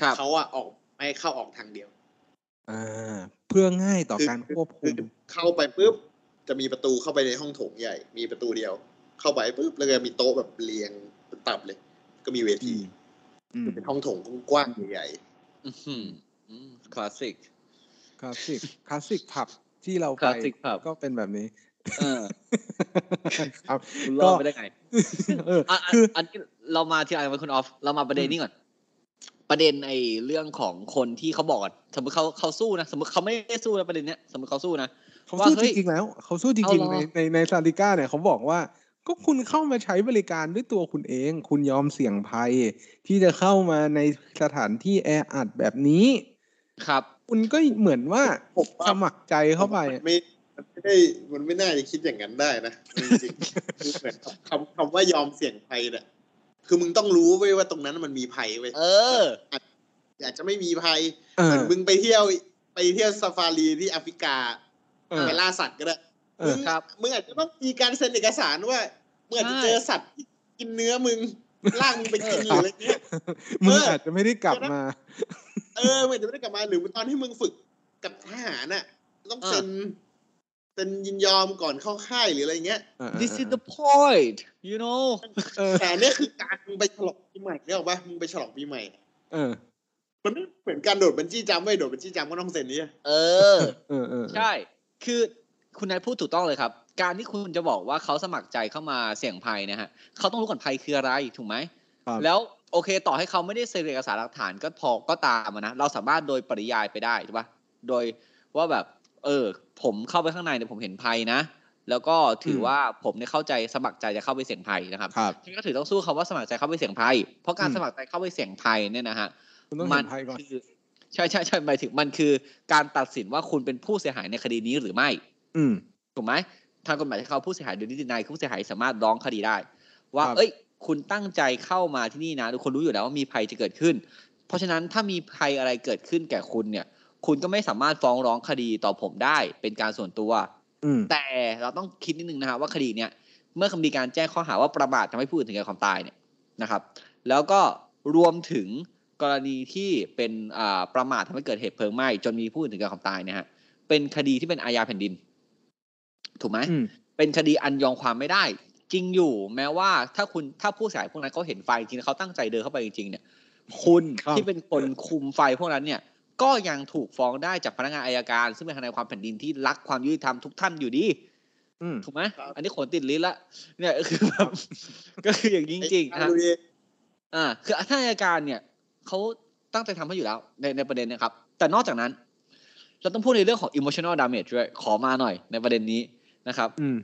ครับเขาอะออกไม่ให้เข้าออกทางเดียว อ่า เพื่อง่ายต่อการควบคุมเข้าไปปุ๊บจะมีประตูเข้าไปในห้องโถงใหญ่ มีประตูเดียว เข้าไปปุ๊บแล้วก็มีโต๊ะแบบเรียงตับเลย ก็มีเวทีอืมเป็นห้องโถงกว้างๆใหญ่อื้อหืออืมคลาสสิกคลาสสิกคลาสสิกผับ ที่เราไป Classic pub ก็เป็นแบบนี้เออครับคุณรอดไปได้ไงเอออะคืออันนี้เรามาที่อะไรมาคุณออฟเรามาประเด็นนี้ก่อน ประเด็นไอ้เรื่องของคนที่เขาบอกอะสมมติเขาเขาสู้นะสมมติเขาไม่ได้สู้นะประเด็นเนี้ยสมมติเขาสู้นะเขาว่าสู้เฮ้จยริงๆแล้วเขาสู้จเอาริงเหรอๆในในในซาติก้าเนี่ยเขาบอกว่า ก็คุณเข้ามาใช้บริการด้วยตัวคุณเอง คุณยอมเสี่ยงภัย ที่จะเข้ามาในสถานที่แออัดแบบนี้ ครับ คุณก็เหมือนว่าผมว่าสมัครใจๆเข้าไปมันไม่มันไม่ได้มันไม่น่าจะคิดอย่างนั้นได้นะจริงๆคือเหมือนคำคำว่ายอมเสี่ยงภัยเนี่ยคือมึงต้องรู้ไว้ยว่าตรงนั้นมันมีภัยไว้ยเอออาจจะไม่มีภัยเอเหมืออนมึงไปเที่ยวไปเที่ยวซาฟารีที่แอฟริกาเออไปล่าสัตว์ก็ได้เอมึองครับมึงอาจจะต้องมีการเซ็นเอกสารว่ามึงอาจจะใช่เจอสัตว์ที่กินเนื้อมึงล่างมึงไปกินหรืออะไรเงี้ยมึงเออออาจจะไม่ได้กลับมา เออมึงอาจจะไม่ได้กลับมาหรือตอนที่มึงฝึกกับทหารน่ะ ต้องเซ็นเซ็นยินยอมก่อนเข้าค่ายหรืออะไรเงี้ย this is the point you know เออแต่อันเนี่ยคือการมึงไปฉลองปีใหม่เนี่ยหรอกปะมึงไปฉลองปีใหม่เออมันไม่เหมือนการโดดบันจี้จัมป์ไม่โดดบันจี้จัมป์ก็ต้องเซ็นนี่เออเออเออใช่ คือคุณนายพูดถูกต้องเลยครับ การที่คุณจะบอกว่าเขาสมัครใจเข้ามาเสี่ยงภัยนะฮะเขาต้องรู้ก่อนภัยคืออะไรถูกไหมครับแล้ว โอเค ต่อให้เขาไม่ได้เซ็นเอกสารหลักฐานก็พอก็ตามอะนะเราสามารถโดยปริยายไปได้ถูกปะโดยว่าแบบ เออ ผมเข้าไปข้างในเนี่ยผมเห็นภัยนะ แล้วก็ถือว่าผมเนี่ยเข้าใจสมัครใจจะเข้าไปเสี่ยงภัยนะครับครับฉันก็ถือต้องสู้คำว่าสมัครใจเข้าไปเสี่ยงภัย เพราะการอืมสมัครใจเข้าไปเสี่ยงภัยเนี่ยนะฮะคุณต้องมัเห็นภัยก่อนคือใช่ใช่ใช่หมายถึงมันคือการตัดสินว่าคุณเป็นผู้เสียหายในคดีนี้หรือไม่ อืมถูกไหมทางกฎหมายเขาผู้เสียหายโดยนิตินายผู้เสียหายสามารถร้องคดีได้ ว่าครับเอ้ย คุณตั้งใจเข้ามาที่นี่นะทุกคนรู้อยู่แล้วว่ามีภัยจะเกิดขึ้น เพราะฉะนั้นถ้ามีภัยอะไรเกิดขึ้นแก่คุณเนี่ย คุณก็ไม่สามารถฟ้องร้องคดีต่อผมได้เป็นการส่วนตัวอืมแต่เราต้องคิดนิดนึงนะฮะว่าคดีเนี่ยเมื่อมีการแจ้งข้อหาว่าประมาททำให้ผู้อื่นถึงแก่ความตายเนี่ยนะครับ แล้วก็รวมถึงกรณีที่เป็นอ่าประมาททำให้เกิดเหตุเพลิงไหม้จนมีผู้อื่นถึงแก่ความตายเนี่ยฮะเป็นคดีที่เป็นอาญาแผ่นดิน ถูกไหมอืมเป็นคดีอันยอมความไม่ได้ จริงอยู่ แม้ว่าถ้าคุณถ้าผู้เสียหายพวกนั้นเขาเห็นไฟจริงๆแล้วเขาตั้งใจเดินเข้าไปจริงๆเนี่ย คุณครับที่เป็นคนคุมไฟพวกนั้นเนี่ย ก็ยังถูกฟ้องได้จากพนักงานอายการ ซึ่งเป็นทนายความแผ่นดินที่รักความยุติธรรมทุกท่านอยู่ดีอืมถูกไหมครับอันนี้ขนติดลิ้นละเนี่ยคือแบบก็คืออย่างนี้จริงๆไอ้นะดูดิอ่า คือท่านอายการเนี่ยเขาตั้งใจทำให้อยู่แล้ว ในในประเด็นเนะครับ แต่นอกจากนั้น เราต้องพูดในเรื่องของ emotional damage ด้วยขอมาหน่อยในประเด็นนี้นะครับอืม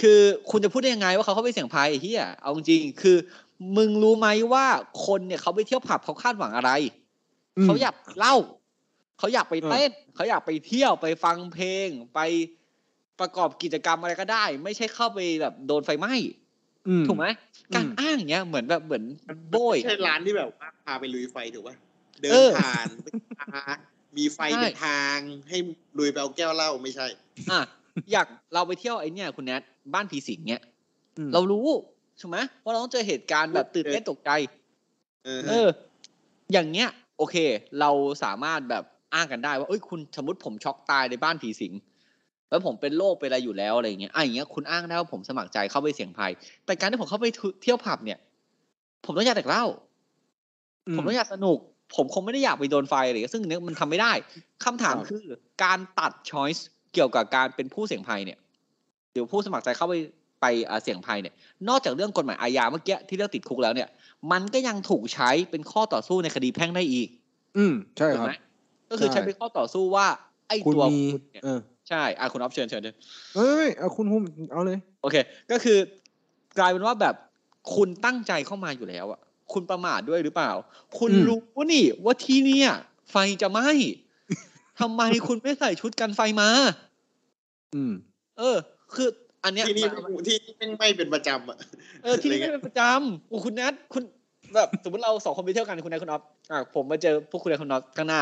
คือคุณจะพูดได้ยังไงว่าเขาเข้าไปเสี่ยงภัยไอ้เฮียเอาจริงๆคือ มึงรู้ไหมว่าคนเนี่ยเขาไปเที่ยวผับเขาคาดหวังอะไรอืมเขาอยากเล่า เขาอยากไปเออเต้นเขาอยากไปเที่ยวไปฟังเพลงไปประกอบกิจกรรมอะไรก็ได้ ไม่ใช่เข้าไปแบบโดนไฟไหม้อืมถูกไหมการอืมอ้างอย่างเงี้ยเหมือนแบบเหมือนโบยไม่ใช่ร้านที่แบบว่าพาไปลุยไฟถูกป่ะเดินเออผ่านไปพามีไฟใช่เป็นทางให้ลุยไปเอาแก้วเหล้าไม่ใช่ อะ อยากเราไปเที่ยวไอ้เนี่ยคุณแนทบ้านผีสิงเงี้ยอืมเรารู้ถูกไหมว่าเราต้องเจอเหตุการณ์แบบตื่นเต้นตกใจเออเออ อย่างเงี้ย โอเค เราสามารถแบบอ้างกันได้ว่าเอ้ยคุณสมมติผมช็อกตายในบ้านผีสิงแล้วผมเป็นโรคเป็นอะไรอยู่แล้วอะไรอย่างเงี้ยอะอย่างเงี้ยคุณอ้างได้ว่าผมสมัครใจเข้าไปเสี่ยงภัย แต่การที่ผมเข้าไปเที่ยวผับเนี่ย ผมต้องอยากแต่เหล้าผมต้องอยากสนุก ผมคงไม่ได้อยากไปโดนไฟอะไรอย่างเงี้ยซึ่งอันเนี้ยมันทำไม่ได้คำถามครับคือการตัดช้อยส์ เกี่ยวกับการเป็นผู้เสี่ยงภัยเนี่ยหรือผู้สมัครใจเข้าไปไปอ่าเสี่ยงภัยเนี่ย นอกจากเรื่องกฎหมายอาญาเมื่อกี้ที่เรื่องติดคุกแล้วเนี่ย มันก็ยังถูกใช้เป็นข้อต่อสู้ในคดีแพ่งได้อีก อืมใช่ถูกครับไหมก็คือใช่ใช้เป็นข้อต่อสู้ว่า ไอ้คุณตัวมีคุณเนี่ยเออใช่อะคุณออฟเชิญเชิญเชิญเอ้ยเอาคุณหุ้มเอาเลย โอเค ก็คือกลายเป็นว่าแบบคุณตั้งใจเข้ามาอยู่แล้วอะคุณประมาทด้วยหรือเปล่า คุณอืมรู้นี่ว่าที่เนี่ย ไฟจะไหม้ ทำไมคุณไม่ใส่ชุดกันไฟมา อืม เออ คือ อันเนี้ยที่นี่ที่นี่แม่งไม่เป็นประจำอะเออที่นี่อะไรเงี้ไม่ยเป็นประจำโอ้คุณนัทคุณแบบสมมติเราสองคนไปเที่ยวกันคุณนัทคุณออฟอะผมมาเจอพวกคุณนัทคุณออฟข้างหน้า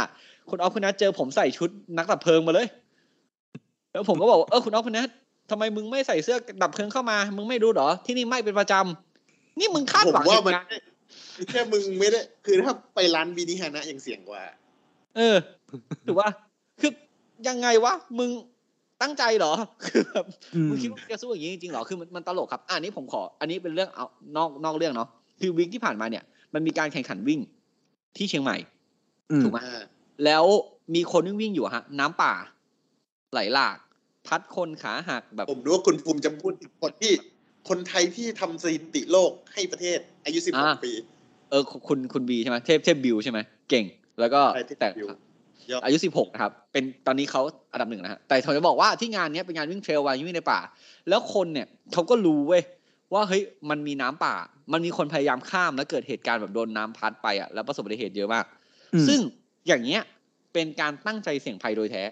คุณออฟคุณนัทเจอผมใส่ชุดนักดับเพลิงมาเลย แล้วผมก็บอกว่าเออคุณออฟคุณนัททำไมมึงไม่ใส่เสื้อดับเพลิงเข้ามา มึงไม่รู้เหรอ ที่นี่ไหม่เป็นประจำนี่มึงคาดผมหวังว่ามันเหตุการณ์แค่มึงไม่ได้ คือถ้าไปร้านบินิฮานะยังเสี่ยงกว่า เออถือว่า คือยังไงวะ มึงตั้งใจเหรอคือแบบอืมมึงคิดว่ามึงจะสู้อย่างนี้จริงๆเหรอคือมันมันตลกครับอะอันนี้ผมขอ อันนี้เป็นเรื่องเอานอกนอกเรื่องเนาะคือวิกที่ผ่านมาเนี่ย มันมีการแข่งขันวิ่งที่เชียงใหม่อืมถูกไหมอ่าแล้วมีคนวิ่งวิ่งอยู่อะฮะ น้ำป่า ไหลหลาก พัดคนขาหักแบบ ผมรู้ว่าคุณภูมิจะพูดถึงคนที่ คนไทยที่ทำสถิติโลกให้ประเทศ อายุสิบหกอ่าปี เออ คุณคุณบีใช่ไหมเทพเทพบิวใช่ไหมเก่ง แล้วก็ใช่เทพแต่บิวย อดอายุสิบหกนะครับ เป็นตอนนี้เขาอันดับหนึ่งนะฮะแต่ผมจะบอกว่าที่งานเนี้ยเป็นงานวิ่งเทรลวันวิ่งในป่า แล้วคนเนี่ยเขาก็รู้เว้ยว่าเฮ้ยมันมีน้ำป่า มันมีคนพยายามข้ามแล้วเกิดเหตุการณ์แบบโดนน้ำพัดไปอะแล้วประสบอุบัติเหตุเยอะมากอืมซึ่งอย่างเงี้ยเป็นการตั้งใจเสี่ยงภัยโดยแท้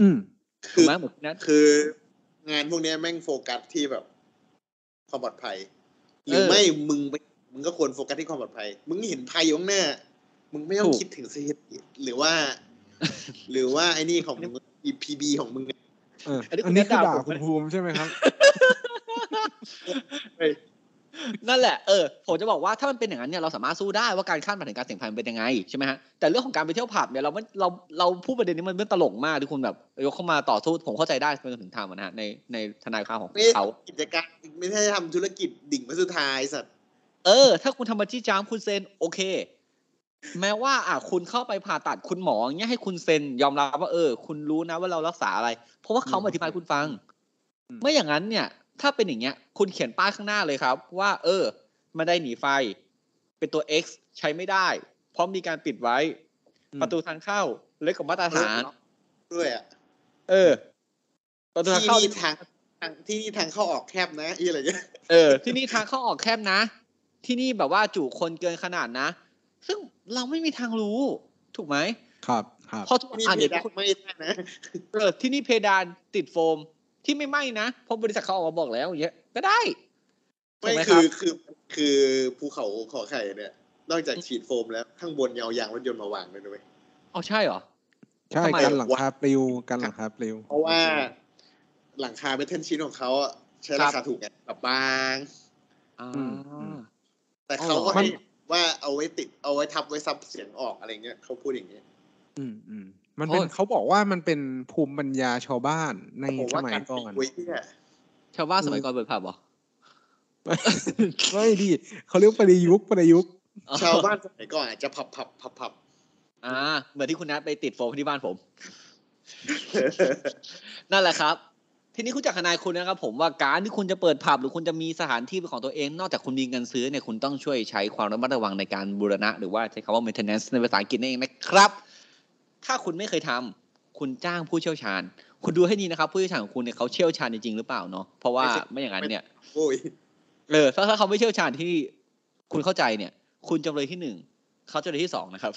อืมถูกไหมเหมือนนั้นคืองานพวกเนี้ยแม่งโฟกัสที่แบบความปลอดภัย หรือเออไม่มึงไปมึงก็ควรโฟกัสที่ความปลอดภัย มึงเห็นภัยอยู่ข้างหน้า มึงไม่ต้องถูกคิดถึงสถิติหรือว่า หรือว่าไอ้นี่ของมึง EPB ของมึงเนี่ยเอออันนี้คุอัณนนี้คือด่าด่าผมคุณไหมภูมิใช่ไหมครับนั่นแหละ เออ ผมจะบอกว่าถ้ามันเป็นอย่างนั้นเนี่ยเราสามารถสู้ได้ว่าการคาดหมายถึงการเสี่ยงภัยมันเป็นยังไงใช่ไหมฮะ แต่เรื่องของการไปเที่ยวผับเนี่ยเราไม่เราเราพูดประเด็นนี้มันเป็นตลกมากที่คุณแบบยกเข้ามาต่อสู้ผมเข้าใจได้จนถึงทำนะฮะในในทนายความของไม่ได้เขาทำกิจการไม่ได้ทำธุรกิจดิ่งพระสุดท้ายสัตว์ เออ ถ้าคุณทำบัญชีจามคุณเซ็นโอเค แม้ว่าอะคุณเข้าไปผ่าตัดคุณหมออย่างเงี้ยให้คุณเซ็นยอมรับว่าเออ คุณรู้นะว่าเรารักษาอะไร เพราะว่าเขามาอธิบายให้คุณฟังอืมไม่อย่างนั้นเนี่ย ถ้าเป็นอย่างเงี้ย คุณเขียนป้ายข้างหน้าเลยครับ ว่า เออไม่ได้หนีไฟ เป็นตัว X ใช้ไม่ได้ เพราะมีการปิดไว้อืมประตูทางเข้าเล็กกว่ามาตรฐานด้วยอะเออ ประตูทางที่เข้านี่ทางทางที่นี่ทางเข้าออกแคบนะอีอะไรเงี้ยเออ ที่นี่ทางเข้าออกแคบนะ ที่นี่แบบว่าจุคนเกินขนาดนะ ซึ่งเราไม่มีทางรู้ ถูกไหมครับครับเพราะทุกที่นี่อ่านเพเดี๋ยวดานคุณไม่ได้นะเออที่นี่เพดานติดโฟมที่ไม่ไหม้นะเพราะบริษัทเขาออกมาบอกแล้วอย่างเงี้ยก็ได้ถูไม่กไหมคคืรัอบคือคือภูเขาขอไข่เนี่ยนอกจากฉีดโฟมแล้วข้างบนยาวยางรถยนต์มาวางด้วยด้วยเอาใช่เหรอใช่ทำไมกันหลังคาปลิวกันหลังคาปลิว เพราะว่าหลังคาเมทัลชิ้นของเขาอะใช้ราคาถูกไงแบบบางอ่าอืมอืมแต่เขาก็มัให้น ว่าเอาไว้ติดเอาไว้ทับไว้ซับเสียงออกอะไรเงี้ยเขาพูดอย่างเงี้ยอืมอืมมันเป็นเขาบอกว่ามันเป็นภูมิปัญญาชาวบ้านในผมสว่ามัยการก่ติอดนไว้เนี่ยชาวบ้านสมัยก่อนเปิดผับเหรอไม่ดีเขาเรียกประยุกต์ประยุกต์ชาวบ้านสมัยก่อนอาจจะพับพับพับพับอ่าเหมือนที่คุณนัทไปติดโฟมที่บ้านผม นั่นแหละครับ ทีนี้คุณจากทนายคุณนะครับผมว่าการที่คุณจะเปิดผับหรือคุณจะมีสถานที่เป็นของตัวเอง นอกจากคุณมีเงินซื้อเนี่ยคุณต้องช่วยใช้ความระมัดระวังในการบูรณะ หรือว่าใช้คำว่า maintenance ในภาษาอังกฤษนั่นเองนะครับ ถ้าคุณไม่เคยทำคุณจ้างผู้เชี่ยวชาญ คุณดูให้ดีนะครับ ผู้เชี่ยวชาญของคุณเนี่ยเขาเชี่ยวชาญจริงๆหรือเปล่าเนาะเพราะว่าไม่อย่างนั้นเนี่ยโอ้ยเออถ้าถ้าเขาไม่เชี่ยวชาญที่คุณเข้าใจเนี่ย คุณจำเลยที่หนึ่งเขาจำเลยที่สองนะครับ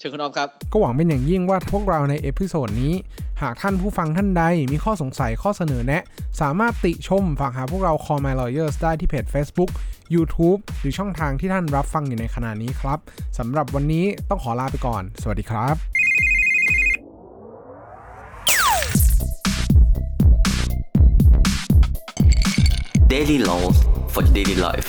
เชิญคุณออมครับ ก็หวังเป็นอย่างยิ่งว่าพวกเราใน episode นี้ หากท่านผู้ฟังท่านใดมีข้อสงสัยข้อเสนอแนะ สามารถติชมฝากถามพวกเรา Call My Lawyers ได้ที่เพจ Facebook YouTube หรือช่องทางที่ท่านรับฟังอยู่ในขณะนี้ครับสำหรับวันนี้ต้องขอลาไปก่อน สวัสดีครับ Daily laws for daily life.